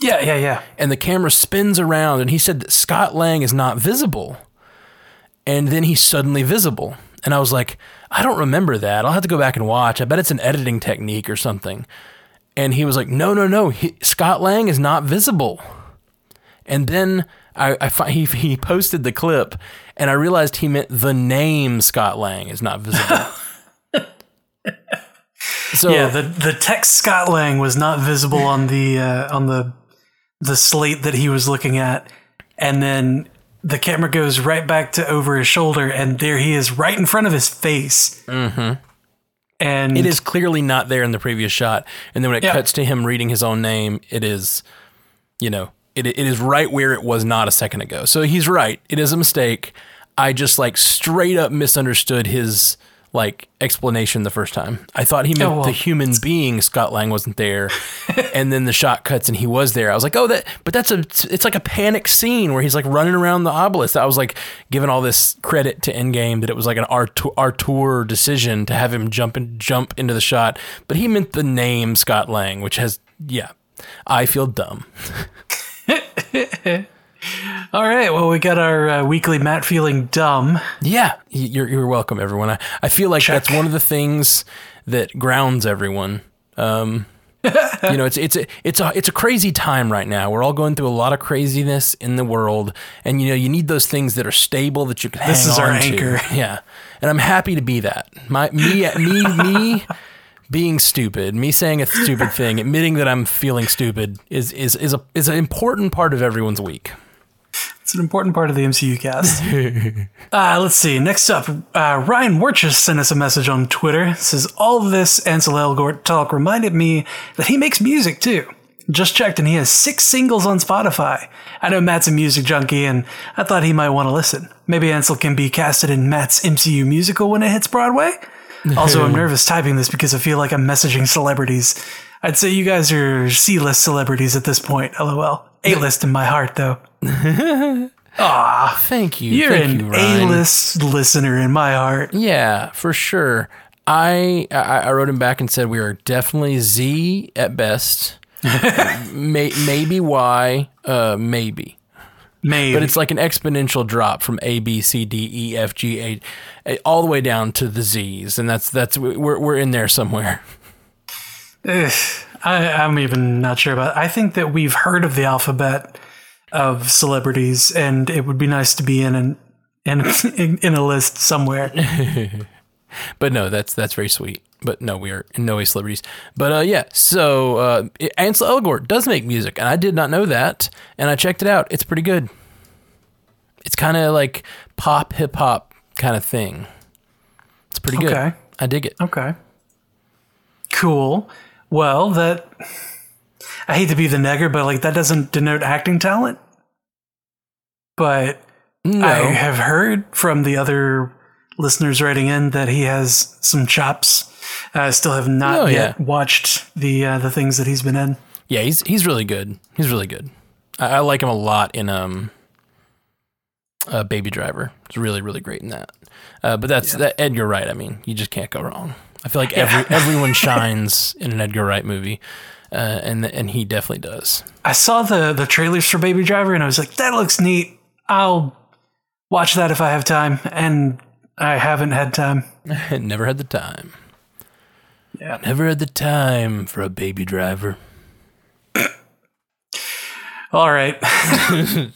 S1: Yeah, yeah, yeah.
S2: and the camera spins around and he said that Scott Lang is not visible. And then he's suddenly visible. And I was like, I don't remember that. I'll have to go back and watch. I bet it's an editing technique or something. And he was like, No, no, no. He, Scott Lang is not visible. And then I, I fi- he, he posted the clip and I realized he meant the name Scott Lang is not visible. so
S1: Yeah, the the text Scott Lang was not visible on the uh, on the the slate that he was looking at, and then the camera goes right back to over his shoulder, and there he is, right in front of his face. Mm-hmm. And
S2: It is clearly not there in the previous shot. And then when it
S1: Yeah.
S2: cuts to him reading his own name, it is, you know, it, it is right where it was not a second ago. So he's right. It is a mistake. I just like straight up misunderstood his like explanation the first time. I thought he meant
S1: Oh, well.
S2: the human being Scott Lang wasn't there, and then the shot cuts and he was there. I was like, oh, that, but that's a, it's like a panic scene where he's like running around the obelisk. I was like giving all this credit to Endgame that it was like an auteur, auteur decision to have him jump and jump into the shot, but he meant the name Scott Lang, which has yeah. I feel dumb.
S1: all right. Well, we got our uh, weekly Matt feeling dumb.
S2: Yeah, you're you're welcome, everyone. I, I feel like
S1: Check.
S2: that's one of the things that grounds everyone. Um, you know, it's it's a, it's a it's a crazy time right now. We're all going through a lot of craziness in the world, and you know, you need those things that are stable that you can.
S1: This is our
S2: on to.
S1: anchor.
S2: Yeah, and I'm happy to be that. My me me me. Being stupid, me saying a stupid thing, admitting that I'm feeling stupid is is is a is an important part of everyone's week.
S1: It's an important part of the MCU cast. uh, let's see. Next up, uh, Ryan Werchis sent us a message on Twitter. It says, All this Ansel Elgort talk reminded me that he makes music too. Just checked and he has six singles on Spotify. I know Matt's a music junkie and I thought he might want to listen. Maybe Ansel can be casted in Matt's MCU musical when it hits Broadway? Also, I'm nervous typing this because I feel like I'm messaging celebrities. I'd say you guys are C list celebrities at this point, lol. A list in my heart, though.
S2: Thank you.
S1: You're
S2: Thank
S1: an
S2: you,
S1: A-list listener in my heart.
S2: Yeah, for sure. I, I I wrote him back and said we are definitely Z at best. May, maybe Y, uh, maybe.
S1: Maybe.
S2: But it's like an exponential drop from A, B, C, D, E, F, G, A, A- all the way down to the Z's, and that's that's we're we're in there somewhere.
S1: Ugh, I, I'm even not sure about. I think that we've heard of the alphabet of celebrities, and it would be nice to be in an in in, a list somewhere.
S2: But no, that's that's very sweet. But no, we are in no way celebrities. But uh, yeah, so uh, Ansel Elgort does make music, and I did not know that, and I checked it out. It's pretty good. It's kind of like pop hip hop kind of thing. It's pretty good.
S1: Okay.
S2: I dig it.
S1: Okay. Cool. Well, that I hate to be the negger, but like that doesn't denote acting talent. But
S2: No.
S1: I have heard from the other listeners writing in that he has some chops. I still have not
S2: Oh,
S1: yet
S2: yeah.
S1: watched the uh, the things that he's been in.
S2: Yeah, he's he's really good. He's really good. I, I like him a lot in um, uh, Baby Driver. He's really really great in that. Uh, but that's that Edgar Wright. I mean, you just can't go wrong. I feel like every everyone shines in an Edgar Wright movie, uh, and and he definitely does.
S1: I saw the the trailers for Baby Driver and I was like, that looks neat. I'll watch that if I have time, and I haven't had time.
S2: Never had the time.
S1: Yeah.
S2: Never had the time for a Baby Driver.
S1: All right.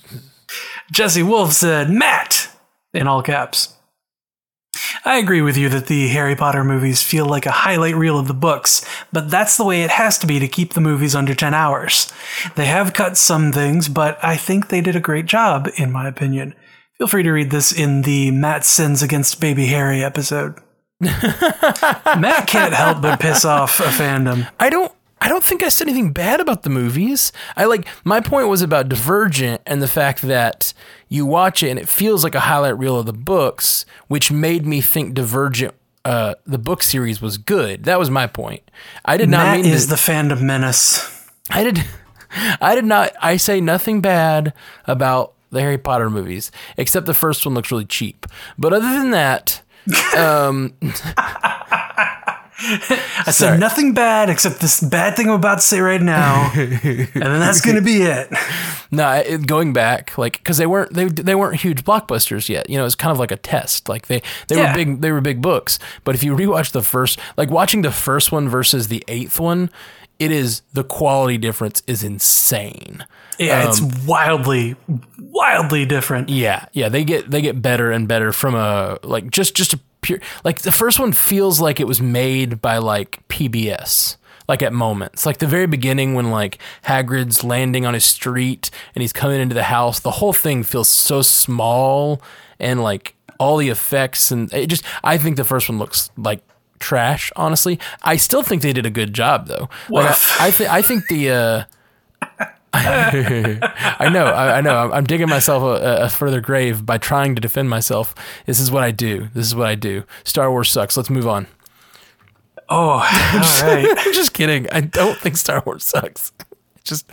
S1: Jesse Wolf said, Matt, in all caps. I agree with you that the Harry Potter movies feel like a highlight reel of the books, but that's the way it has to be to keep the movies under 10 hours. They have cut some things, but I think they did a great job, in my opinion. Feel free to read this in the Matt Sins Against Baby Harry episode. Matt can't help but piss off a fandom.
S2: I don't I don't think I said anything bad about the movies. I like my point was about Divergent and the fact that you watch it and it feels like a highlight reel of the books, which made me think Divergent uh the book series was good. That was my point. I did not
S1: Matt
S2: mean
S1: is
S2: to,
S1: the fandom menace.
S2: I did I did not I say nothing bad about the Harry Potter movies, except the first one looks really cheap. But other than that, um
S1: I said nothing bad except this bad thing I'm about to say right now, and then that's going to be it.
S2: No, it, going back, like because they weren't they they weren't huge blockbusters yet. You know, it's kind of like a test. Like they they
S1: Yeah.
S2: were big they were big books. But if you rewatch the first, like watching the first one versus the eighth one, it is the quality difference is insane.
S1: Yeah, it's um, wildly, wildly different.
S2: Yeah, yeah, they get they get better and better from a like just just a pure like the first one feels like it was made by like PBS. Like at moments, like the very beginning when like Hagrid's landing on his street and he's coming into the house, the whole thing feels so small and like all the effects and it just I think the first one looks like trash. Honestly, I still think they did a good job though. Like, I, I think I think the. uh I know, I, I know. I'm, I'm digging myself a, a further grave by trying to defend myself. This is what I do. This is what I do. Star Wars sucks. Let's move on.
S1: Oh, all right.
S2: I'm just kidding. I don't think Star Wars sucks. Just,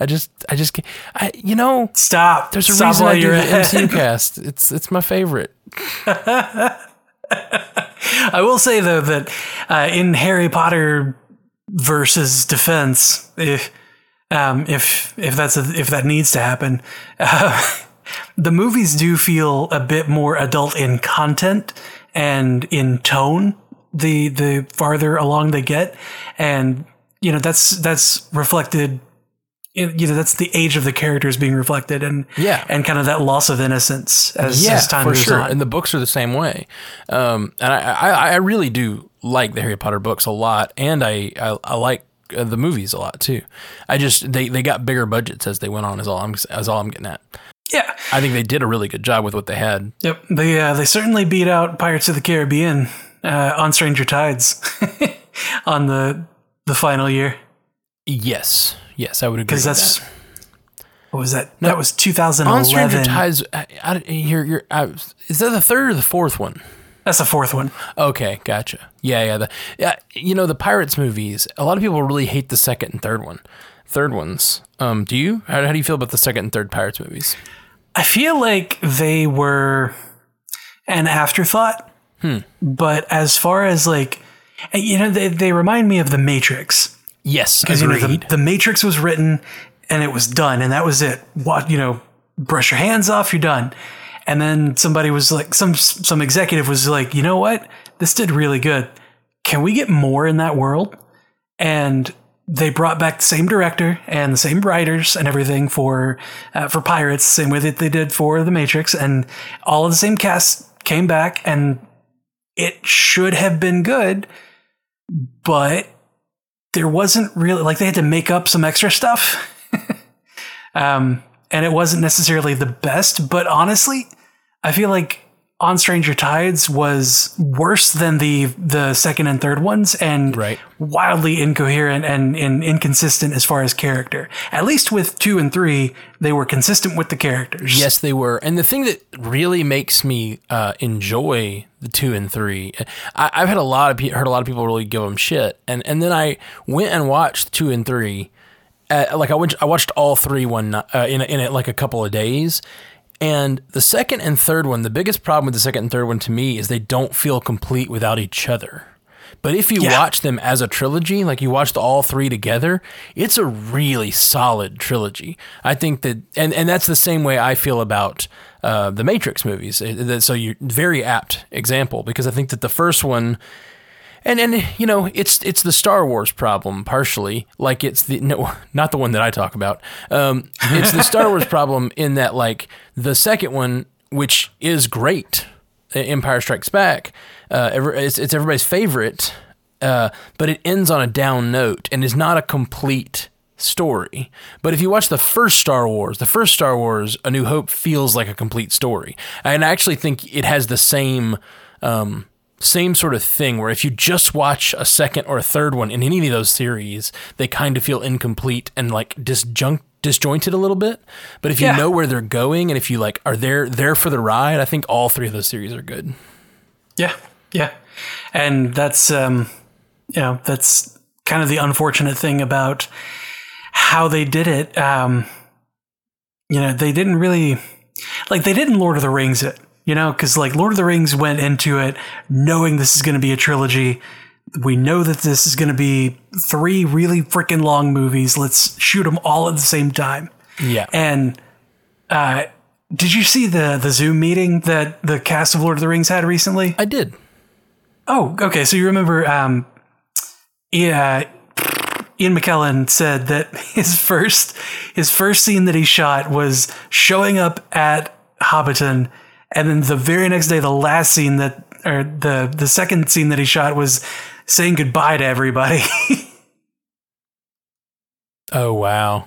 S2: I just, I just, I, you know,
S1: Stop.
S2: there's a
S1: Stop
S2: reason I do the. MCU cast. It's, it's my favorite.
S1: I will say though that uh, in Harry Potter versus defense, if um, if if that's a, if that needs to happen, uh, the movies do feel a bit more adult in content and in tone. The the farther along they get, and you know that's that's reflected. in- You know that's the age of the characters being reflected, and
S2: Yeah.
S1: and kind of that loss of innocence as,
S2: yeah,
S1: as time goes
S2: sure.
S1: on.
S2: And the books are the same way. Um, and I, I, I really do like the Harry Potter books a lot, and I, I, I like the movies a lot too. I just they, they got bigger budgets as they went on. Is all I'm is all I'm getting at.
S1: yeah,
S2: I think they did a really good job with what they had.
S1: Yep, they uh, they certainly beat out Pirates of the Caribbean uh, on Stranger Tides on the the final year
S2: Yes, yes, I would agree.
S1: because that's
S2: that.
S1: what was that? that was 2011.
S2: on Stranger Tides. I, I, you're, you're, I, is that the third or the fourth one?
S1: That's the fourth one.
S2: Okay, gotcha. Yeah, yeah. The, yeah, you know the Pirates movies. A lot of people really hate the second and third one. Third ones. Um, do you? How, how do you feel about the second and third Pirates movies?
S1: I feel like they were an afterthought, Hmm. but as far as like you know, they they remind me of the Matrix.
S2: Yes,
S1: Because you know, the, the Matrix was written and it was done, and that was it. What you know, brush your hands off, you're done. And then somebody was like, some some executive was like, you know what, this did really good. Can we get more in that world? And they brought back the same director and the same writers and everything for uh, for Pirates, same way that they did for the Matrix, and all of the same cast came back, and it should have been good, but there wasn't really like they had to make up some extra stuff. um, and it wasn't necessarily the best, but honestly, I feel like on Stranger Tides was worse than the the second and third ones and
S2: right.
S1: wildly incoherent and, and inconsistent as far as character. At least with 2 and 3, they were consistent with the characters.
S2: Yes, they were. And the thing that really makes me uh, enjoy the 2 and 3. I have had a lot of pe- heard a lot of people really give them shit. And and then I went and watched 2 and 3 at, like I, went, I watched all three one uh, in in it like a couple of days, and the second and third one, the biggest problem with the second and third one to me is they don't feel complete without each other. But if you
S1: yeah.
S2: watch them as a trilogy, like you watched all three together, it's a really solid trilogy. I think that, and, and that's the same way I feel about uh, the Matrix movies. So you very apt example because I think that the first one and and you know it's it's the Star Wars problem partially. Like it's the no, not the one that I talk about. Um, it's the Star Wars problem in that like the second one, which is great, Empire Strikes Back. Uh, it's, it's everybody's favorite, uh, but it ends on a down note and is not a complete story. But if you watch the first Star Wars, the first Star Wars, A New Hope feels like a complete story, and I actually think it has the same. Um, same sort of thing where if you just watch a second or a third one in any of those series, they kind of feel incomplete and like disjunct disjointed a little bit. But if you
S1: Yeah.
S2: know where they're going and if you like are there there for the ride, I think all three of those series are good.
S1: Yeah, yeah, and that's um, you know that's kind of the unfortunate thing about how they did it. Um, you know, they didn't really like they didn't Lord of the Rings it. You know, because like Lord of the Rings went into it knowing this is going to be a trilogy. We know that this is going to be three really freaking long movies. Let's shoot them all at the same time.
S2: Yeah.
S1: And uh, did you see the the Zoom meeting that the cast of Lord of the Rings had recently?
S2: I did.
S1: Oh, okay. So you remember, um, yeah, Ian McKellen said that his first his first scene that he shot was showing up at Hobbiton, and then the very next day, the last scene that or the the second scene that he shot was saying goodbye to everybody.
S2: Oh wow.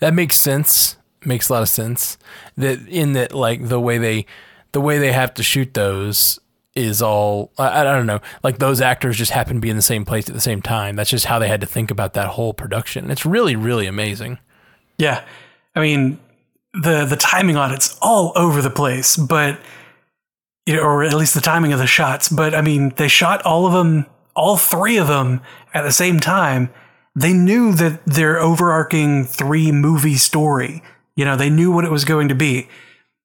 S2: That makes sense. Makes a lot of sense. That in that like the way they the way they have to shoot those is all I, I don't know. Like those actors just happen to be in the same place at the same time. That's just how they had to think about that whole production. It's really really amazing.
S1: yeah, I mean the the timing on it's all over the place, but you know, or at least the timing of the shots. But I mean, they shot all of them, all three of them at the same time. They knew that their overarching three movie story, you know, they knew what it was going to be.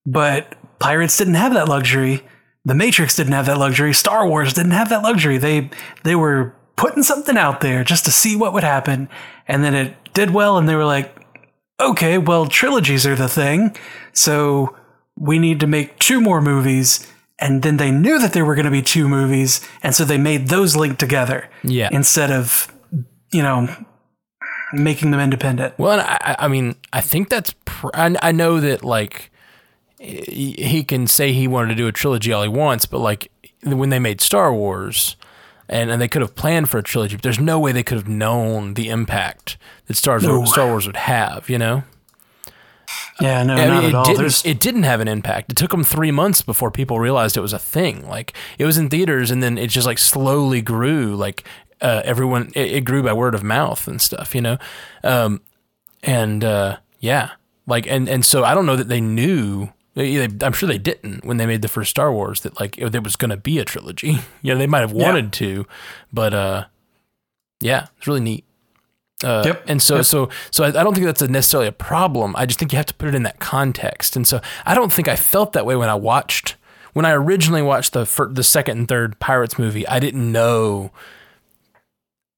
S1: But Pirates didn't have that luxury. The Matrix didn't have that luxury. Star Wars didn't have that luxury. They they were putting something out there just to see what would happen, and then it did well, and they were like, okay, well, trilogies are the thing, so we need to make two more movies. And then they knew that there were going to be two movies, and so they made those link together
S2: Yeah.
S1: instead of, you know, making them independent.
S2: Well, and I, I mean, I think that's. Pr- I, I know that like he he can say he wanted to do a trilogy all he wants, but like when they made Star Wars, and, and they could have planned for a trilogy, but there's no way they could have known the impact that Star
S1: No.
S2: Star Wars would have. You know,
S1: Yeah, no,
S2: I
S1: not
S2: mean,
S1: at
S2: it
S1: all.
S2: didn't.
S1: There's,
S2: It didn't have an impact. It took them three months before people realized it was a thing. Like it was in theaters, and then it just like slowly grew. Like uh, everyone, it, it grew by word of mouth and stuff. You know, um, and uh, yeah, like and and so I don't know that they knew. I'm sure they didn't when they made the first Star Wars that like it, there was going to be a trilogy. You know, they might have
S1: Yeah.
S2: wanted to, but uh, yeah, it's really neat. Uh,
S1: Yep.
S2: And so,
S1: Yep.
S2: so, so I, I don't think that's a necessarily a problem. I just think you have to put it in that context. And so, I don't think I felt that way when I watched when I originally watched the the second and third Pirates movie. I didn't know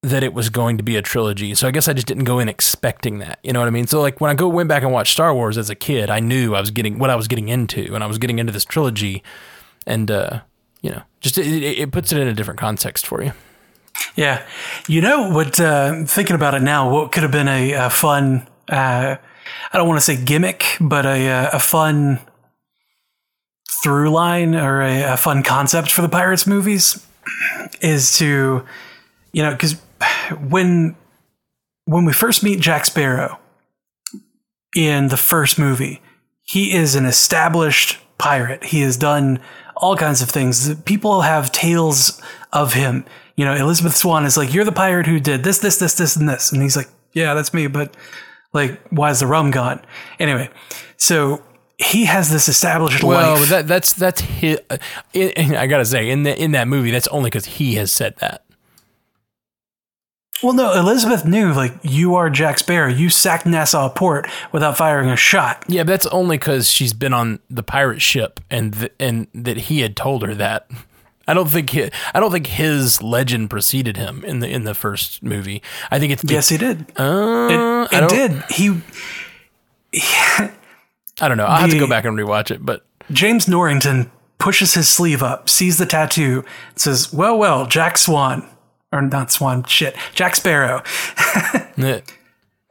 S2: that it was going to be a trilogy. So I guess I just didn't go in expecting that. You know what I mean? So like when I go went back and watched Star Wars as a kid, I knew I was getting what I was getting into, and I was getting into this trilogy, and uh, you know, just it, it, puts it in a different context for you.
S1: yeah, you know what? Uh, thinking about it now, what could have been a, a fun? Uh, I don't want to say gimmick, but a uh, a fun through line or a, a fun concept for the Pirates movies is to, you know, because when when we first meet Jack Sparrow in the first movie, he is an established pirate. He has done all kinds of things. People have tales of him. You know, Elizabeth Swann is like, "You're the pirate who did this, this, this, this, and this," and he's like, "Yeah, that's me." But like, why is the rum gone? Anyway, so he has this established
S2: Well,
S1: life.
S2: but that, that's that's his. Uh, I gotta say, in the in that movie, that's only because he has said that.
S1: Well, no, Elizabeth knew, like, you are Jack Sparrow. You sacked Nassau Port without firing a shot.
S2: Yeah, but that's only because she's been on the pirate ship, and th- and that he had told her that. I don't think he, I don't think his legend preceded him in the in the first movie. I think it's
S1: Yes, he did.
S2: Uh,
S1: it it did. He
S2: I don't know. I'll have to go back and rewatch it, but
S1: James Norrington pushes his sleeve up, sees the tattoo, says, "Well, well, Jack Swan, or not Swan, shit, Jack Sparrow,"
S2: eh,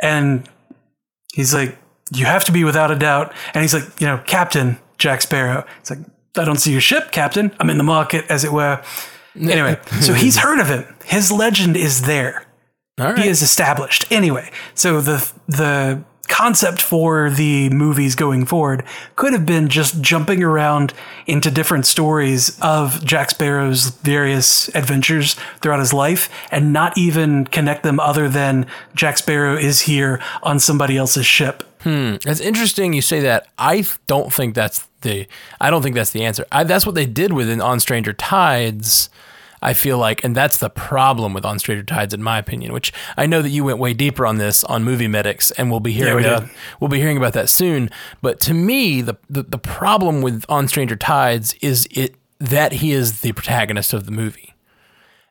S1: and he's like, "You have to be without a doubt." And he's like, "You know, Captain Jack Sparrow." It's like, "I don't see your ship, Captain. I'm in the market, as it were." Anyway, so he's heard of him. His legend is there.
S2: right.
S1: he is established anyway. So the the concept for the movies going forward could have been just jumping around into different stories of Jack Sparrow's various adventures throughout his life and not even connect them other than Jack Sparrow is here on somebody else's ship. Hmm.
S2: It's interesting you say that. I don't think that's the. I don't think that's the answer. I, that's what they did with in On Stranger Tides. I feel like, and that's the problem with On Stranger Tides, in my opinion. Which I know that you went way deeper on this on Movie Medics, and we'll be hearing.
S1: we
S2: about, we'll be hearing about that soon. But to me, the, the the problem with On Stranger Tides is it that he is the protagonist of the movie.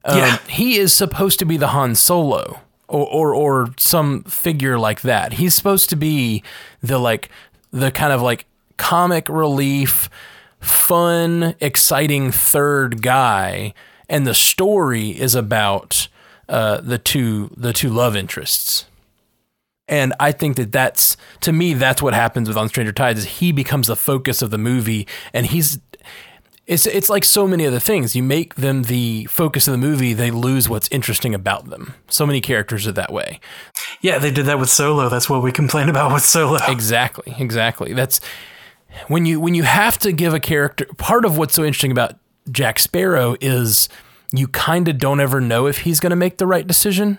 S2: Um,
S1: Yeah.
S2: he is supposed to be the Han Solo or, or or some figure like that. He's supposed to be the like the kind of like comic relief, fun, exciting third guy, and the story is about uh, the two the two love interests. And I think that that's to me that's what happens with On Stranger Tides is he becomes the focus of the movie, and he's it's it's like so many other things. You make them the focus of the movie, they lose what's interesting about them. So many characters are that way.
S1: Yeah, they did that with Solo. That's what we complain about with Solo.
S2: Exactly, exactly. That's when you when you have to give a character. Part of what's so interesting about Jack Sparrow is you kind of don't ever know if he's going to make the right decision.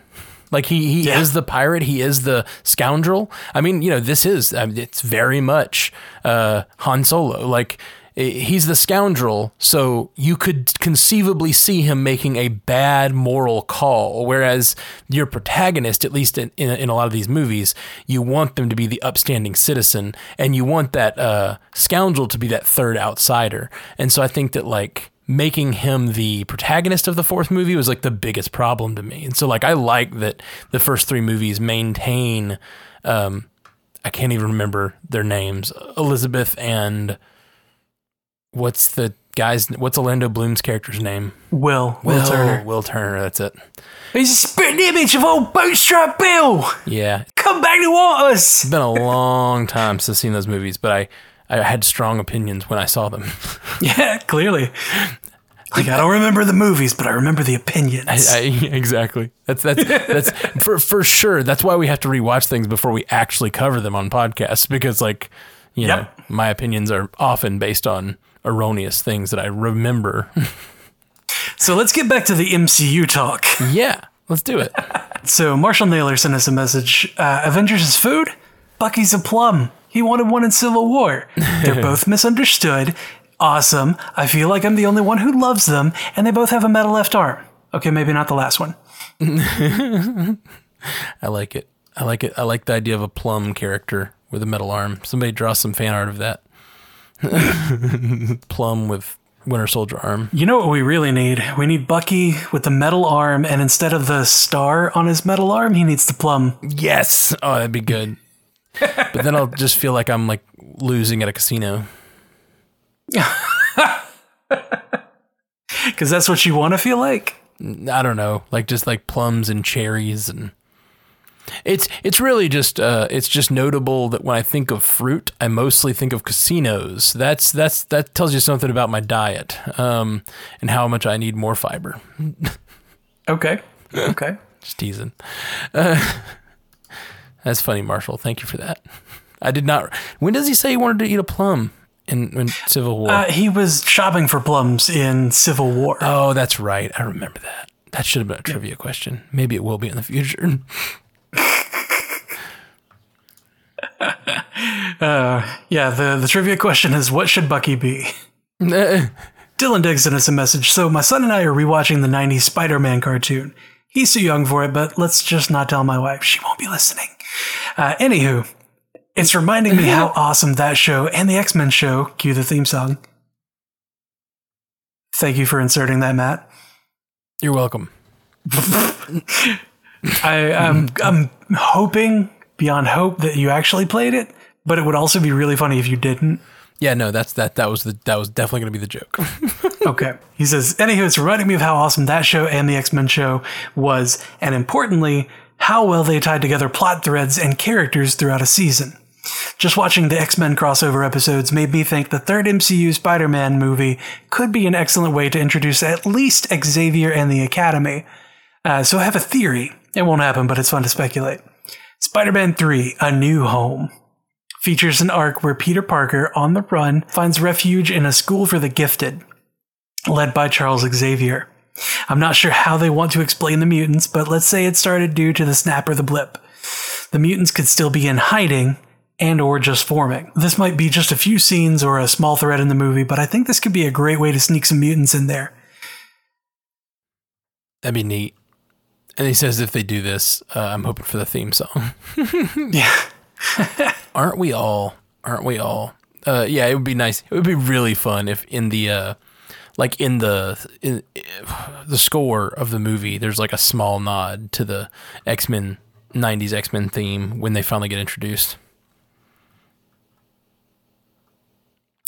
S2: Like he he
S1: Yeah.
S2: is the pirate, he is the scoundrel. I mean, you know, this is I mean, it's very much uh, Han Solo. Like he's the scoundrel, so you could conceivably see him making a bad moral call. Whereas your protagonist, at least in, in, in a lot of these movies, you want them to be the upstanding citizen, and you want that uh, scoundrel to be that third outsider. And so I think that like making him the protagonist of the fourth movie was like the biggest problem to me. And so like I like that the first three movies maintain um I can't even remember their names. Elizabeth and what's the guy's what's Orlando Bloom's character's name?
S1: Will, Will, Turner.
S2: Will Turner, that's it.
S1: He's a spitting image of old Bootstrap Bill.
S2: Yeah.
S1: Come back to us.
S2: It's been a long time since I've seen those movies, but I I had strong opinions when I saw them.
S1: Yeah, clearly. Like I don't remember the movies, but I remember the opinions.
S2: I, exactly. That's that's that's for for sure. That's why we have to rewatch things before we actually cover them on podcasts because, like, you know, my opinions are often based on erroneous things that I remember.
S1: so let's get back to the MCU talk.
S2: yeah, let's do it.
S1: So Marshall Naylor sent us a message. Uh, Avengers is food. Bucky's a plum. He wanted one in Civil War. They're both misunderstood. Awesome. I feel like I'm the only one who loves them, and they both have a metal left arm. Okay, maybe not the last one.
S2: I like it. I like it. I like the idea of a plum character with a metal arm. Somebody draw some fan art of that. plum with Winter Soldier arm.
S1: You know what we really need? We need Bucky with the metal arm, and instead of the star on his metal arm, he needs the plum.
S2: Yes. Oh, that'd be good. But then I'll just feel like I'm like losing at a casino.
S1: Because that's what you want to feel like.
S2: I don't know, like just like plums and cherries and it's it's really just uh, it's just notable that when I think of fruit, I mostly think of casinos. That's that's that tells you something about my diet um, and how much I need more fiber.
S1: Okay. Okay.
S2: Just teasing. Uh, that's funny, Marshall. Thank you for that. I did not. When does he say he wanted to eat a plum in, in Civil War?
S1: Uh, he was shopping for plums in Civil War.
S2: oh, that's right. I remember that. That should have been a trivia question. Maybe it will be in the future.
S1: yeah, the, the trivia question is what should Bucky be? Dylan Diggs sent us a message. So, my son and I are rewatching the 90s Spider Man cartoon. He's too young for it, but let's just not tell my wife. She won't be listening. Uh, anywho, it's reminding me how awesome that show and the X Men show, cue the theme song. Thank you for inserting that, Matt.
S2: You're welcome.
S1: I, I'm, I'm hoping beyond hope that you actually played it, but it would also be really funny if you didn't.
S2: Yeah, no, that's that. That was the that was definitely going to be the joke.
S1: Okay. He says, anywho, it's reminding me of how awesome that show and the X Men show was, and importantly, how well they tied together plot threads and characters throughout a season. Just watching the X Men crossover episodes made me think the third MCU Spider Man movie could be an excellent way to introduce at least Xavier and the Academy. Uh, so I have a theory. It won't happen, but it's fun to speculate. Spider Man 3 A New Home features an arc where Peter Parker, on the run, finds refuge in a school for the gifted, led by Charles Xavier. I'm not sure how they want to explain the mutants, but let's say it started due to the snap or the blip. The mutants could still be in hiding and or just forming. This might be just a few scenes or a small thread in the movie, but I think this could be a great way to sneak some mutants in there.
S2: That'd be neat. And he says if they do this, uh, I'm hoping for the theme song.
S1: Yeah.
S2: aren't we all? Aren't we all? Uh, yeah, it would be nice. It would be really fun if in the uh, like in the in the score of the movie, there's like a small nod to the X Men '90s X Men theme when they finally get introduced.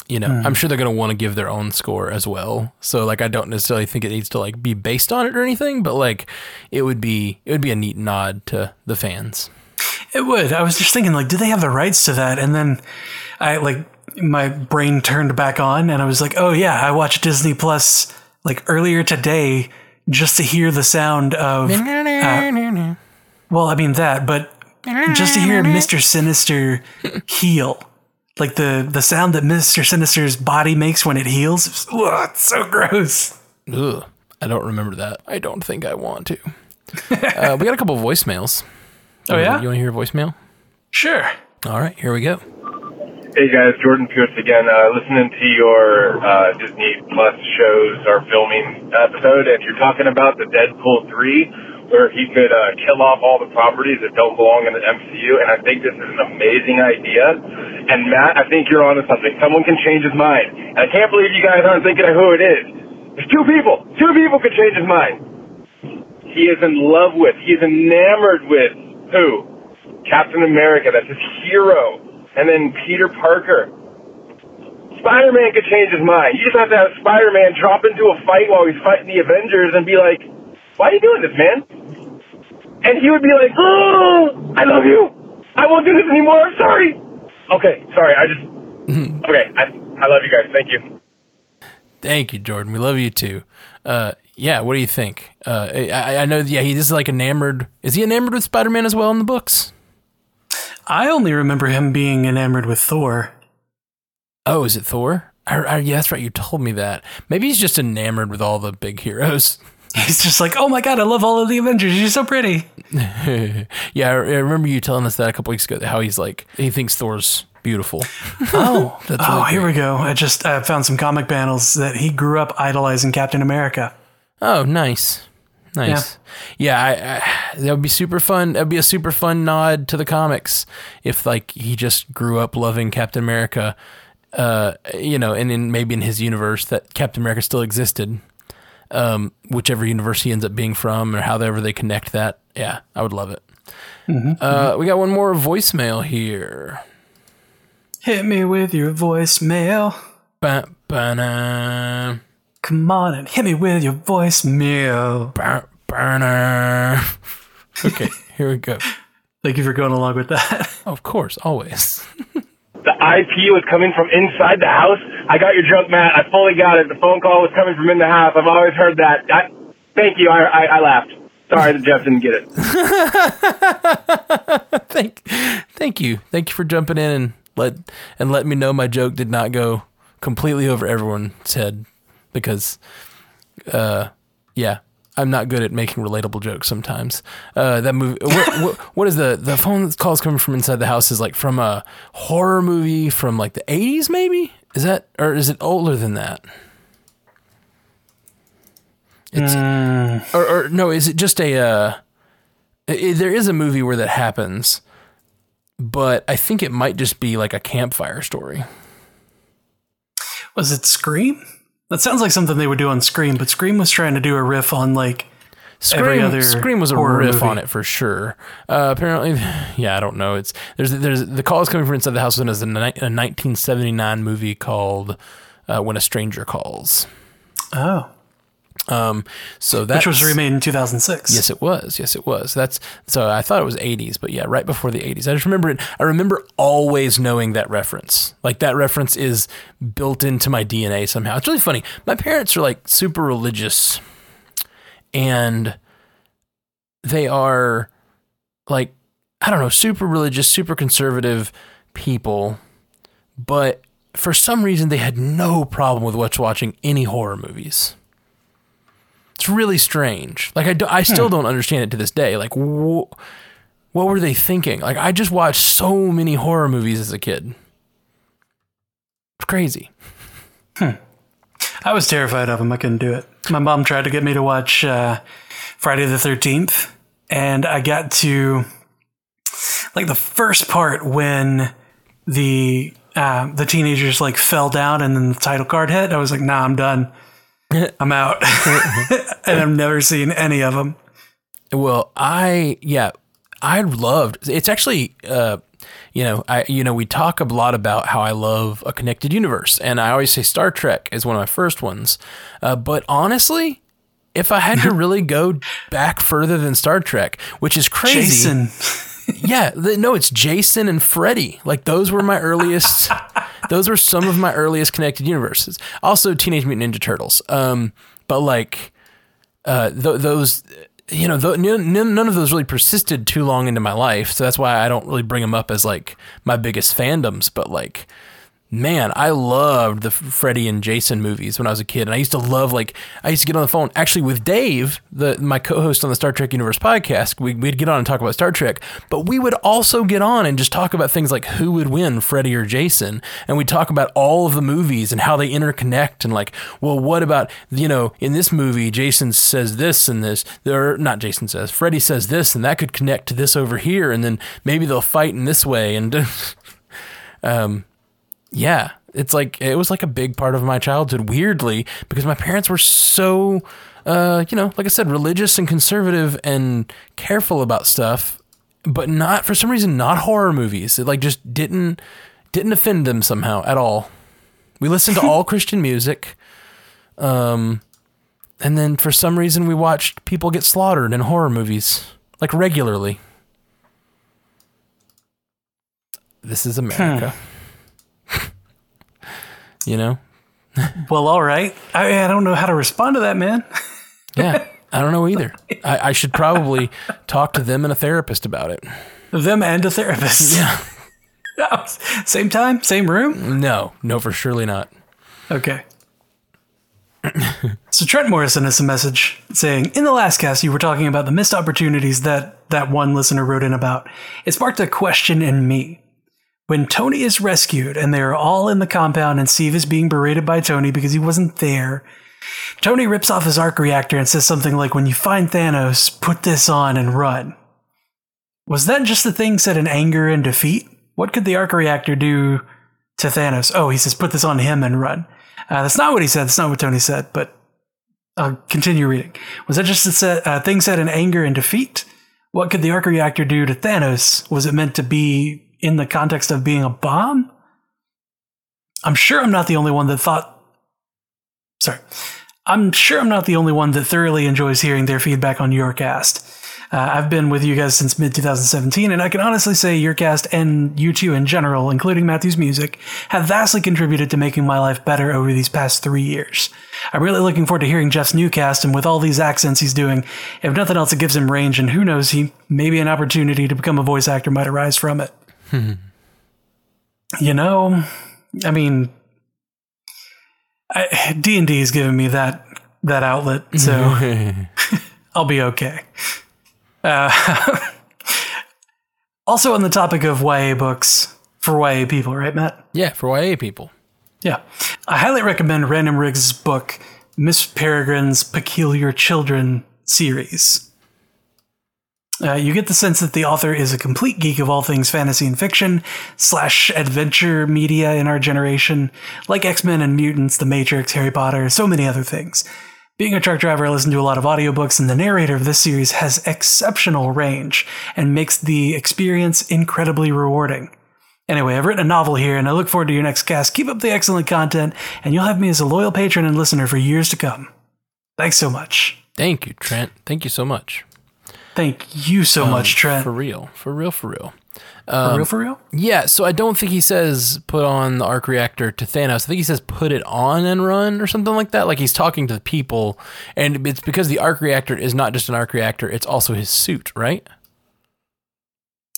S2: You know, I'm hmm. sure they're gonna want to give their own score as well. So like, I don't necessarily think it needs to like be based on it or anything, but like, it would be it would be a neat nod to the fans.
S1: It would. I was just thinking, like, do they have the rights to that? And then I like my brain turned back on, and I was like, oh yeah, I watched Disney Plus like earlier today just to hear the sound of. uh, well, I mean that, but just to hear Mister Sinister heal, like the the sound that Mister Sinister's body makes when it heals. It's, ugh, it's so gross.
S2: Ugh, I don't remember that. I don't think I want to. uh, we got a couple voicemails.
S1: Oh yeah,
S2: You want to hear a voicemail?
S1: sure.
S2: All right, here we go.
S3: Hey guys, Jordan Pierce again. Uh, listening to your uh, Disney Plus shows or filming episode, and you're talking about the Deadpool 3, where he could uh, kill off all the properties that don't belong in the MCU, and I think this is an amazing idea. And Matt, I think you're onto something. Someone can change his mind. And I can't believe you guys aren't thinking of who it is. There's two people. Two people could change his mind. He is in love with, he is enamored with who? Captain America. That's his hero. And then Peter Parker. Spider-Man could change his mind. You just have to have Spider-Man drop into a fight while he's fighting the Avengers and be like, why are you doing this, man? And he would be like, oh, I love you. I won't do this anymore. I'm sorry. Okay, sorry. I just, okay. I, I love you guys. Thank you.
S2: Thank you, Jordan. We love you too. Uh, yeah, what do you think? Uh, I, I know. Yeah, he is like enamored. Is he enamored with Spider Man as well in the books?
S1: I only remember him being enamored with Thor.
S2: Oh, is it Thor? I, I, yeah, that's right. You told me that. Maybe he's just enamored with all the big heroes.
S1: He's just like, oh my god, I love all of the Avengers. You're so pretty.
S2: yeah, I, I remember you telling us that a couple weeks ago. How he's like he thinks Thor's beautiful.
S1: Oh,
S2: That's
S1: oh,
S2: really
S1: here we go. I just uh, found some comic panels that he grew up idolizing Captain America.
S2: Oh, nice. Nice. Yeah, I, I, that would be super fun. That'd be a super fun nod to the comics if like he just grew up loving Captain America, uh, you know, and in maybe in his universe that Captain America still existed. Um, whichever universe he ends up being from or however they connect that. Yeah, I would love it. uh, we got one more voicemail here.
S1: Hit me with your voicemail.
S2: Ba, ba, na,
S1: Come on and hit me with your voicemail.
S2: ba, ba, na. Okay, here we go.
S1: Thank you for going along with that.
S2: Of course, always.
S3: The IP was coming from inside the house. I got your joke, Matt. I fully got it. The phone call was coming from in the house. I've always heard that. I, thank you. I, I, I laughed. Sorry that Jeff didn't get it.
S2: thank, thank you, thank you for jumping in and let and let me know my joke did not go completely over everyone's head because, uh, yeah, I'm not good at making relatable jokes sometimes. Uh, that movie, what, what, what is the the phone calls coming from inside the house is like from a horror movie from like the 80s, maybe? Is that or is it older than that? It's or, or no, is it just a? Uh, i there is a movie where that happens, but I think it might just be like a campfire story.
S1: Was it Scream? That sounds like something they would do on Scream, but Scream was trying to do a riff on like every
S2: Scream,
S1: other
S2: Scream was a riff
S1: movie.
S2: on it for sure. Uh, apparently, yeah, I don't know. It's there's there's the call is coming from inside the house. And is a, ni- a 1979 movie called uh, When a Stranger Calls.
S1: Oh,
S2: Um, so that
S1: which was remade in 2006.
S2: Yes, it was. Yes, it was. That's so. I thought it was '80s, but yeah, right before the '80s. I just remember it. I remember always knowing that reference. Like that reference is built into my DNA somehow. It's really funny. My parents are like super religious, and they are like I don't know, super religious, super conservative people, but for some reason they had no problem with what's watching any horror movies. It's really strange. Like I, do, I still don't understand it to this day. Like wh- what were they thinking? Like I just watched so many horror movies as a kid. It's crazy.
S1: I was terrified of them. I couldn't do it. My mom tried to get me to watch uh, Friday the 13th, and I got to like the first part when the uh, the teenagers like fell down and then the title card hit. I was like, nah, I'm done. I'm out. and I've never seen any of them.
S2: Well, I yeah, I loved. It's actually uh you know, I you know, we talk a lot about how I love a connected universe and I always say Star Trek is one of my first ones. Uh, but honestly, if I had to really go back further than Star Trek, which is crazy.
S1: Jason.
S2: Yeah, the, no, it's Jason and Freddy. Like those were my earliest. those were some of my earliest connected universes. Also, Teenage Mutant Ninja Turtles. Um, but like, uh, th- those, you know, th- none, none of those really persisted too long into my life. So that's why I don't really bring them up as like my biggest fandoms. But like, man, I loved the Freddy and Jason movies when I was a kid, and I used to love like I used to get on the phone actually with Dave, the my co-host on the Star Trek Universe podcast. We, we'd get on and talk about Star Trek, but we would also get on and just talk about things like who would win, Freddy or Jason, and we'd talk about all of the movies and how they interconnect, and like, well, what about you know in this movie Jason says this and this, or not Jason says, Freddy says this, and that could connect to this over here, and then maybe they'll fight in this way, and um yeah, it's like it was like a big part of my childhood. Weirdly, because my parents were so, uh, you know, like I said, religious and conservative and careful about stuff, but not for some reason not horror movies. It like just didn't didn't offend them somehow at all. We listened to all Christian music, um, and then for some reason we watched people get slaughtered in horror movies like regularly. This is America. You know?
S1: Well, all right. I, I don't know how to respond to that, man.
S2: Yeah, I don't know either. I, I should probably talk to them and a therapist about it.
S1: Them and a therapist.
S2: Yeah.
S1: same time, same room.
S2: No, no, for surely not.
S1: Okay. so Trent Morrison has a message saying, "In the last cast, you were talking about the missed opportunities that that one listener wrote in about. It sparked a question in me." When Tony is rescued and they are all in the compound and Steve is being berated by Tony because he wasn't there, Tony rips off his arc reactor and says something like, When you find Thanos, put this on and run. Was that just the thing said in anger and defeat? What could the arc reactor do to Thanos? Oh, he says, Put this on him and run. Uh, that's not what he said. That's not what Tony said, but I'll continue reading. Was that just a uh, thing said in anger and defeat? What could the arc reactor do to Thanos? Was it meant to be in the context of being a bomb? I'm sure I'm not the only one that thought. Sorry. I'm sure I'm not the only one that thoroughly enjoys hearing their feedback on your cast. Uh, I've been with you guys since mid 2017, and I can honestly say your cast and you two in general, including Matthew's music, have vastly contributed to making my life better over these past three years. I'm really looking forward to hearing Jeff's new cast, and with all these accents he's doing, if nothing else, it gives him range, and who knows, he maybe an opportunity to become a voice actor might arise from it. You know, I mean, D and D has given me that that outlet, so I'll be okay. Uh, also, on the topic of YA books for YA people, right, Matt?
S2: Yeah, for YA people.
S1: Yeah, I highly recommend Ransom Riggs' book, Miss Peregrine's Peculiar Children series. Uh, you get the sense that the author is a complete geek of all things fantasy and fiction slash adventure media in our generation, like X Men and Mutants, The Matrix, Harry Potter, so many other things. Being a truck driver, I listen to a lot of audiobooks, and the narrator of this series has exceptional range and makes the experience incredibly rewarding. Anyway, I've written a novel here, and I look forward to your next cast. Keep up the excellent content, and you'll have me as a loyal patron and listener for years to come. Thanks so much.
S2: Thank you, Trent. Thank you so much.
S1: Thank you so um, much, Trent.
S2: For real. For real, for real.
S1: Um, for real, for real?
S2: Yeah, so I don't think he says put on the arc reactor to Thanos. I think he says put it on and run or something like that. Like he's talking to the people, and it's because the arc reactor is not just an arc reactor; it's also his suit, right?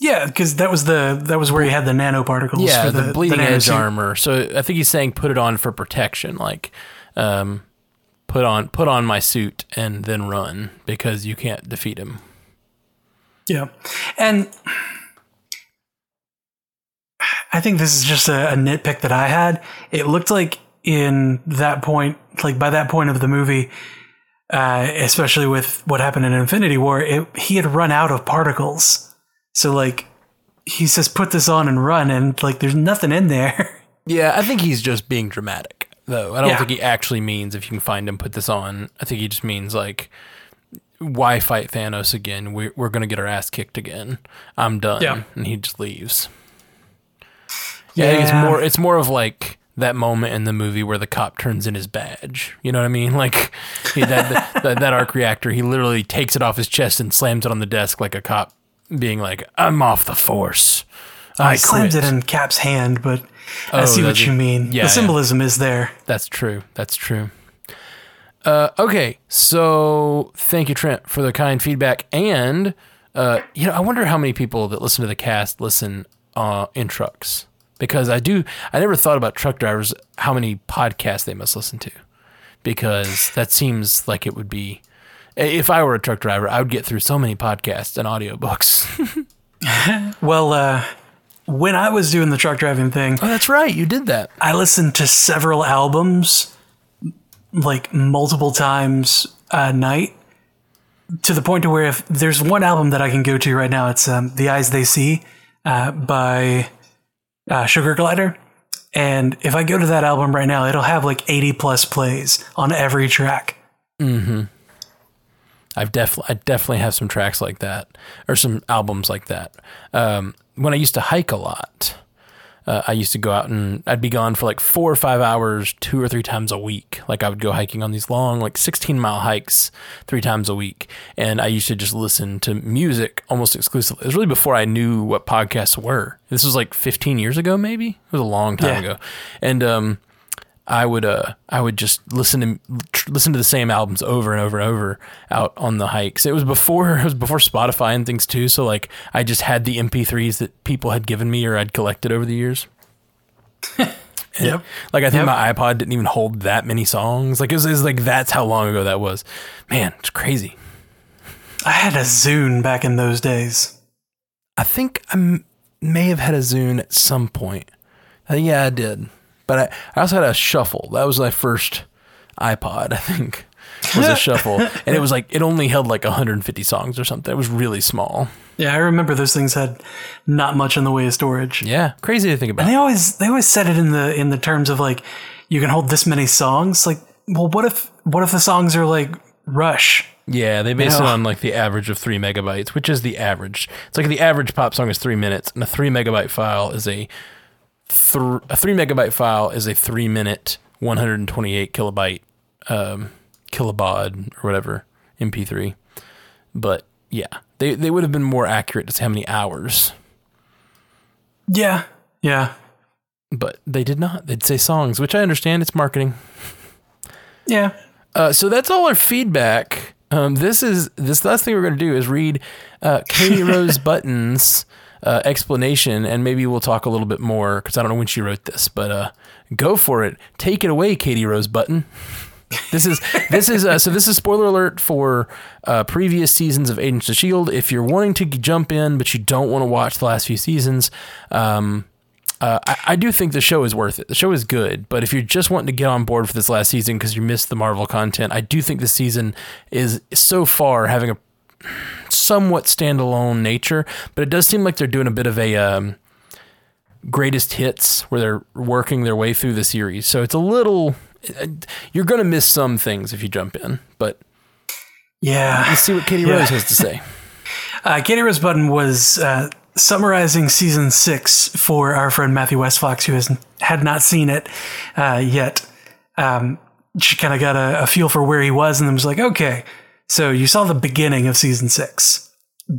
S1: Yeah, because that was the that was where he had the nanoparticles.
S2: Yeah,
S1: for
S2: the,
S1: the
S2: bleeding
S1: the
S2: edge armor. So I think he's saying put it on for protection, like um, put on put on my suit and then run because you can't defeat him.
S1: Yeah. And I think this is just a, a, nitpick that I had. It looked like in that point, like by that point of the movie, uh, especially with what happened in Infinity War, it, he had run out of particles. So like he says, put this on and run, and like there's nothing in there.
S2: Yeah, I think he's just being dramatic, though. I don't yeah. think he actually means if you can find him, put this on. I think he just means like why fight Thanos again? We're, we're going to get our ass kicked again. I'm done. Yeah. And he just leaves. Yeah, yeah. it's more it's more of like that moment in the movie where the cop turns in his badge. You know what I mean? Like he, that, that, that arc reactor, he literally takes it off his chest and slams it on the desk like a cop being like, "I'm off the force."
S1: I he slams it in Cap's hand, but I oh, see what you mean. Yeah, the symbolism yeah. is there.
S2: That's true. That's true. Uh, okay, so thank you, Trent, for the kind feedback. And uh, you know, I wonder how many people that listen to the cast listen uh, in trucks because I do. I never thought about truck drivers how many podcasts they must listen to because that seems like it would be. If I were a truck driver, I would get through so many podcasts and audiobooks.
S1: well, uh, when I was doing the truck driving thing,
S2: oh, that's right, you did that.
S1: I listened to several albums like multiple times a night to the point to where if there's one album that I can go to right now, it's um, "The Eyes They See" uh, by uh, Sugar Glider, and if I go to that album right now, it'll have like 80 plus plays on every track.
S2: Hmm. I've definitely I definitely have some tracks like that or some albums like that. Um, when I used to hike a lot, uh, I used to go out and I'd be gone for like four or five hours, two or three times a week. Like I would go hiking on these long, like 16 mile hikes three times a week. And I used to just listen to music almost exclusively. It was really before I knew what podcasts were. This was like 15 years ago, maybe. It was a long time yeah. ago. And, um, I would uh I would just listen to tr- listen to the same albums over and over and over out on the hikes. It was before it was before Spotify and things too. So like I just had the MP3s that people had given me or I'd collected over the years.
S1: yep.
S2: Like I think yep. my iPod didn't even hold that many songs. Like it was, it was like that's how long ago that was. Man, it's crazy.
S1: I had a Zune back in those days.
S2: I think I m- may have had a Zune at some point. Uh, yeah, I did. But I, I also had a shuffle. That was my first iPod, I think. Was a shuffle, and it was like it only held like 150 songs or something. It was really small.
S1: Yeah, I remember those things had not much in the way of storage.
S2: Yeah, crazy to think about.
S1: And they always they always said it in the in the terms of like you can hold this many songs. Like, well, what if what if the songs are like Rush?
S2: Yeah, they base you know? it on like the average of three megabytes, which is the average. It's like the average pop song is three minutes, and a three megabyte file is a th- a three megabyte file is a three minute, 128 kilobyte, um, kilobaud or whatever MP3. But yeah, they they would have been more accurate to say how many hours.
S1: Yeah, yeah.
S2: But they did not. They'd say songs, which I understand. It's marketing.
S1: Yeah.
S2: Uh, so that's all our feedback. Um, this is this last thing we're going to do is read uh, Katie Rose Buttons uh, explanation, and maybe we'll talk a little bit more because I don't know when she wrote this, but uh, go for it. Take it away, Katie Rose Button. this is this is uh, so this is spoiler alert for uh, previous seasons of Agents of Shield. If you're wanting to jump in but you don't want to watch the last few seasons, um, uh, I, I, do think the show is worth it. The show is good, but if you're just wanting to get on board for this last season because you missed the Marvel content, I do think this season is so far having a somewhat standalone nature. But it does seem like they're doing a bit of a um, greatest hits where they're working their way through the series. So it's a little you're going to miss some things if you jump in, but
S1: yeah,
S2: let's see what Katie yeah. Rose has to say.
S1: Uh, Katie Rose Button was uh, summarizing season six for our friend Matthew Westfox, who has had not seen it uh, yet. Um, she kind of got a, a, feel for where he was, and then was like, "Okay, so you saw the beginning of season six.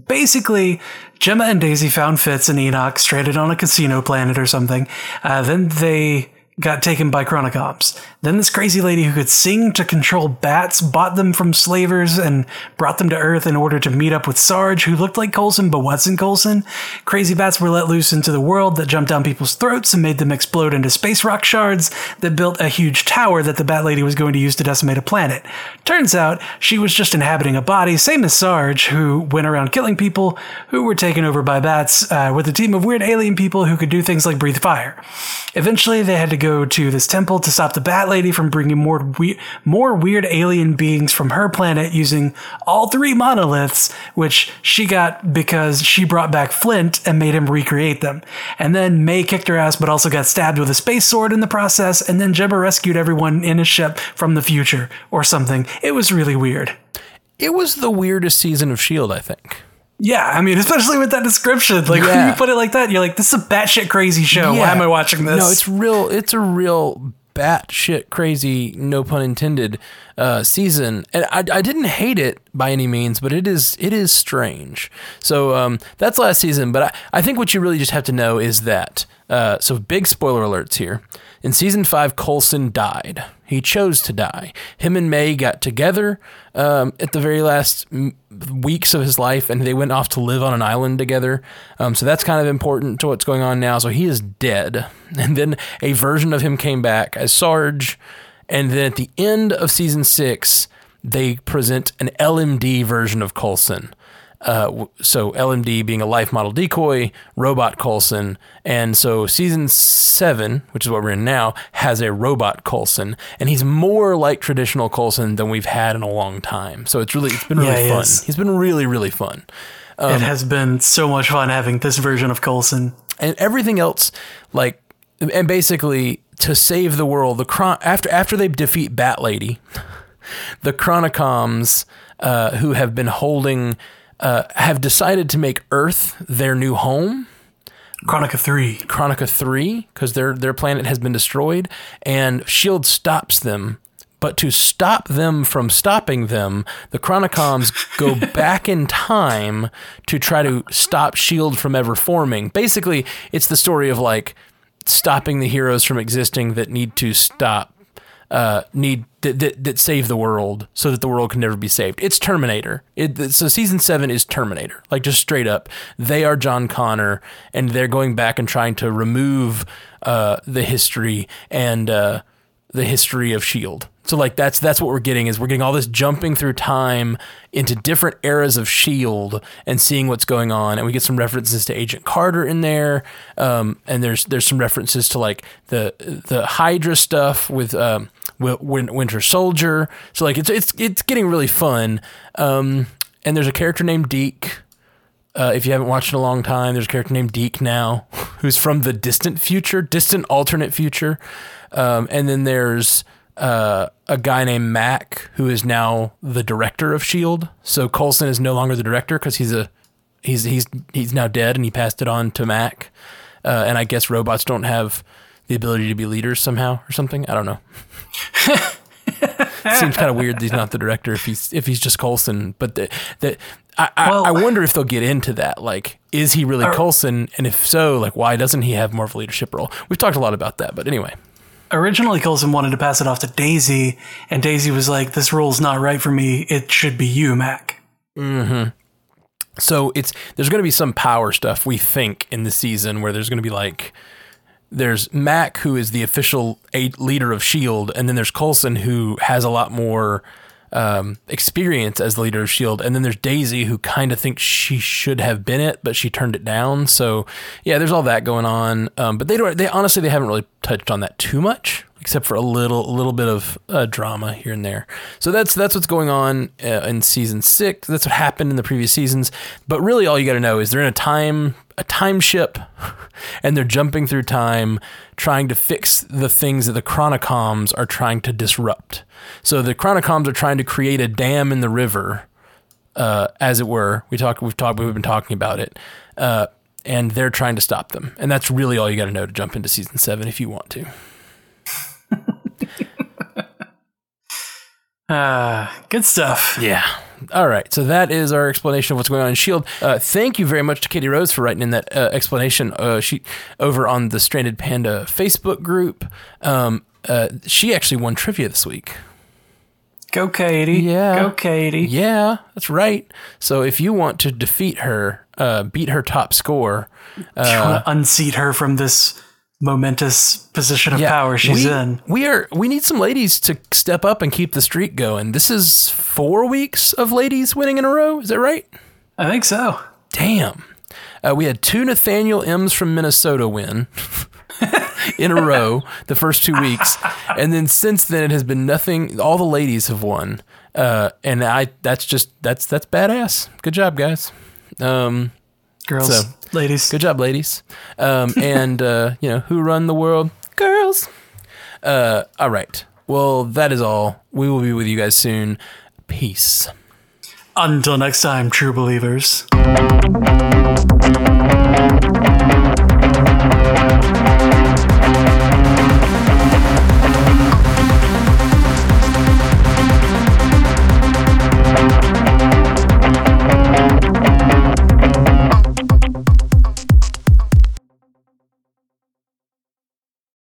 S1: Basically, Jemma and Daisy found Fitz and Enoch stranded on a casino planet or something. Uh, then they got taken by Chronicoms. Then this crazy lady who could sing to control bats bought them from slavers and brought them to Earth in order to meet up with Sarge, who looked like Coulson but wasn't Coulson. Crazy bats were let loose into the world that jumped down people's throats and made them explode into space rock shards that built a huge tower that the bat lady was going to use to decimate a planet. Turns out she was just inhabiting a body, same as Sarge, who went around killing people who were taken over by bats uh, with a team of weird alien people who could do things like breathe fire. Eventually, they had to go to this temple to stop the Bat Lady from bringing more we- more weird alien beings from her planet using all three monoliths, which she got because she brought back Flint and made him recreate them. And then May kicked her ass, but also got stabbed with a space sword in the process. And then Jemma rescued everyone in a ship from the future or something. It was really weird.
S2: It was the weirdest season of Shield, I think.
S1: Yeah, I mean, especially with that description, like yeah. when you put it like that, you're like, "This is a batshit crazy show. Yeah. Why am I watching this?"
S2: No, it's real. It's a real batshit crazy, no pun intended, uh, season. And I, I didn't hate it by any means, but it is it is strange. So um, that's last season. But I, I think what you really just have to know is that. Uh, so big spoiler alerts here. In season five, Coulson died. He chose to die. Him and May got together um, at the very last weeks of his life, and they went off to live on an island together. Um, so that's kind of important to what's going on now. So he is dead. And then a version of him came back as Sarge. And then at the end of season six, they present an LMD version of Coulson. Uh, so LMD being a life model decoy, robot Coulson, and so season seven, which is what we're in now, has a robot Coulson, and he's more like traditional Coulson than we've had in a long time. So it's really it's been really yeah, fun. He he's been really really fun.
S1: Um, it has been so much fun having this version of Coulson
S2: and everything else, like and basically to save the world. The chron- after after they defeat Bat Lady, the Chronicoms uh, who have been holding uh, have decided to make Earth their new home.
S1: Chronica three.
S2: Chronica three, because their their planet has been destroyed, and Shield stops them. But to stop them from stopping them, the Chronicoms go back in time to try to stop Shield from ever forming. Basically, it's the story of like stopping the heroes from existing that need to stop uh, need that, that, that save the world so that the world can never be saved. It's Terminator. It, so season seven is Terminator, like just straight up. They are John Connor, and they're going back and trying to remove uh, the history and uh, the history of Shield. So like that's that's what we're getting is we're getting all this jumping through time into different eras of Shield and seeing what's going on, and we get some references to Agent Carter in there, um, and there's there's some references to like the the Hydra stuff with um, Winter Soldier. So like it's it's it's getting really fun. Um, and there's a character named Deke. Uh, if you haven't watched in a long time, there's a character named Deke now, who's from the distant future, distant alternate future. Um, and then there's uh, a guy named Mac who is now the director of Shield. So Coulson is no longer the director because he's a he's he's he's now dead and he passed it on to Mac. Uh, and I guess robots don't have the ability to be leaders somehow or something. I don't know. Seems kind of weird that he's not the director if he's if he's just Coulson. But the, the I, well, I, I wonder if they'll get into that. Like, is he really Coulson? And if so, like, why doesn't he have more of a leadership role? We've talked a lot about that, but anyway
S1: originally Coulson wanted to pass it off to Daisy, and Daisy was like, "This role's not right for me. It should be you, Mac."
S2: Mm-hmm. So it's there's going to be some power stuff we think in the season where there's going to be like there's Mac who is the official leader of Shield, and then there's Coulson who has a lot more um, experience as the leader of Shield, and then there's Daisy who kind of thinks she should have been it, but she turned it down. So yeah, there's all that going on. Um, but they don't. They honestly they haven't really touched on that too much, except for a little a little bit of uh, drama here and there. So that's that's what's going on uh, in season six. That's what happened in the previous seasons. But really, all you got to know is they're in a time a time ship, and they're jumping through time, trying to fix the things that the Chronicoms are trying to disrupt. So the Chronicoms are trying to create a dam in the river, uh, as it were. We talk. We've talked. We've been talking about it. Uh, and they're trying to stop them. And that's really all you got to know to jump into season seven if you want to.
S1: Uh, good stuff.
S2: Yeah. All right. So that is our explanation of what's going on in Shield. Uh, thank you very much to Katie Rose for writing in that uh, explanation. Uh, she over on the Stranded Panda Facebook group. Um, uh, she actually won trivia this week.
S1: Go, Katie.
S2: Yeah.
S1: Go, Katie.
S2: Yeah, that's right. So if you want to defeat her, uh, beat her top score,
S1: you want to unseat her from this momentous position of power she's
S2: we,
S1: in.
S2: We are we need some ladies to step up and keep the streak going. This is four weeks of ladies winning in a row. Is that right?
S1: I think so.
S2: Damn. Uh, we had two Nathaniel M's from Minnesota win in a row the first two weeks, and then since then it has been nothing. All the ladies have won, uh, and I that's just that's that's badass. Good job, guys. Um,
S1: Girls,
S2: So,
S1: ladies.
S2: Good job, ladies. Um, and uh, you know who run the world? Girls. Uh, all right. Well, that is all. We will be with you guys soon. Peace.
S1: Until next time, true believers.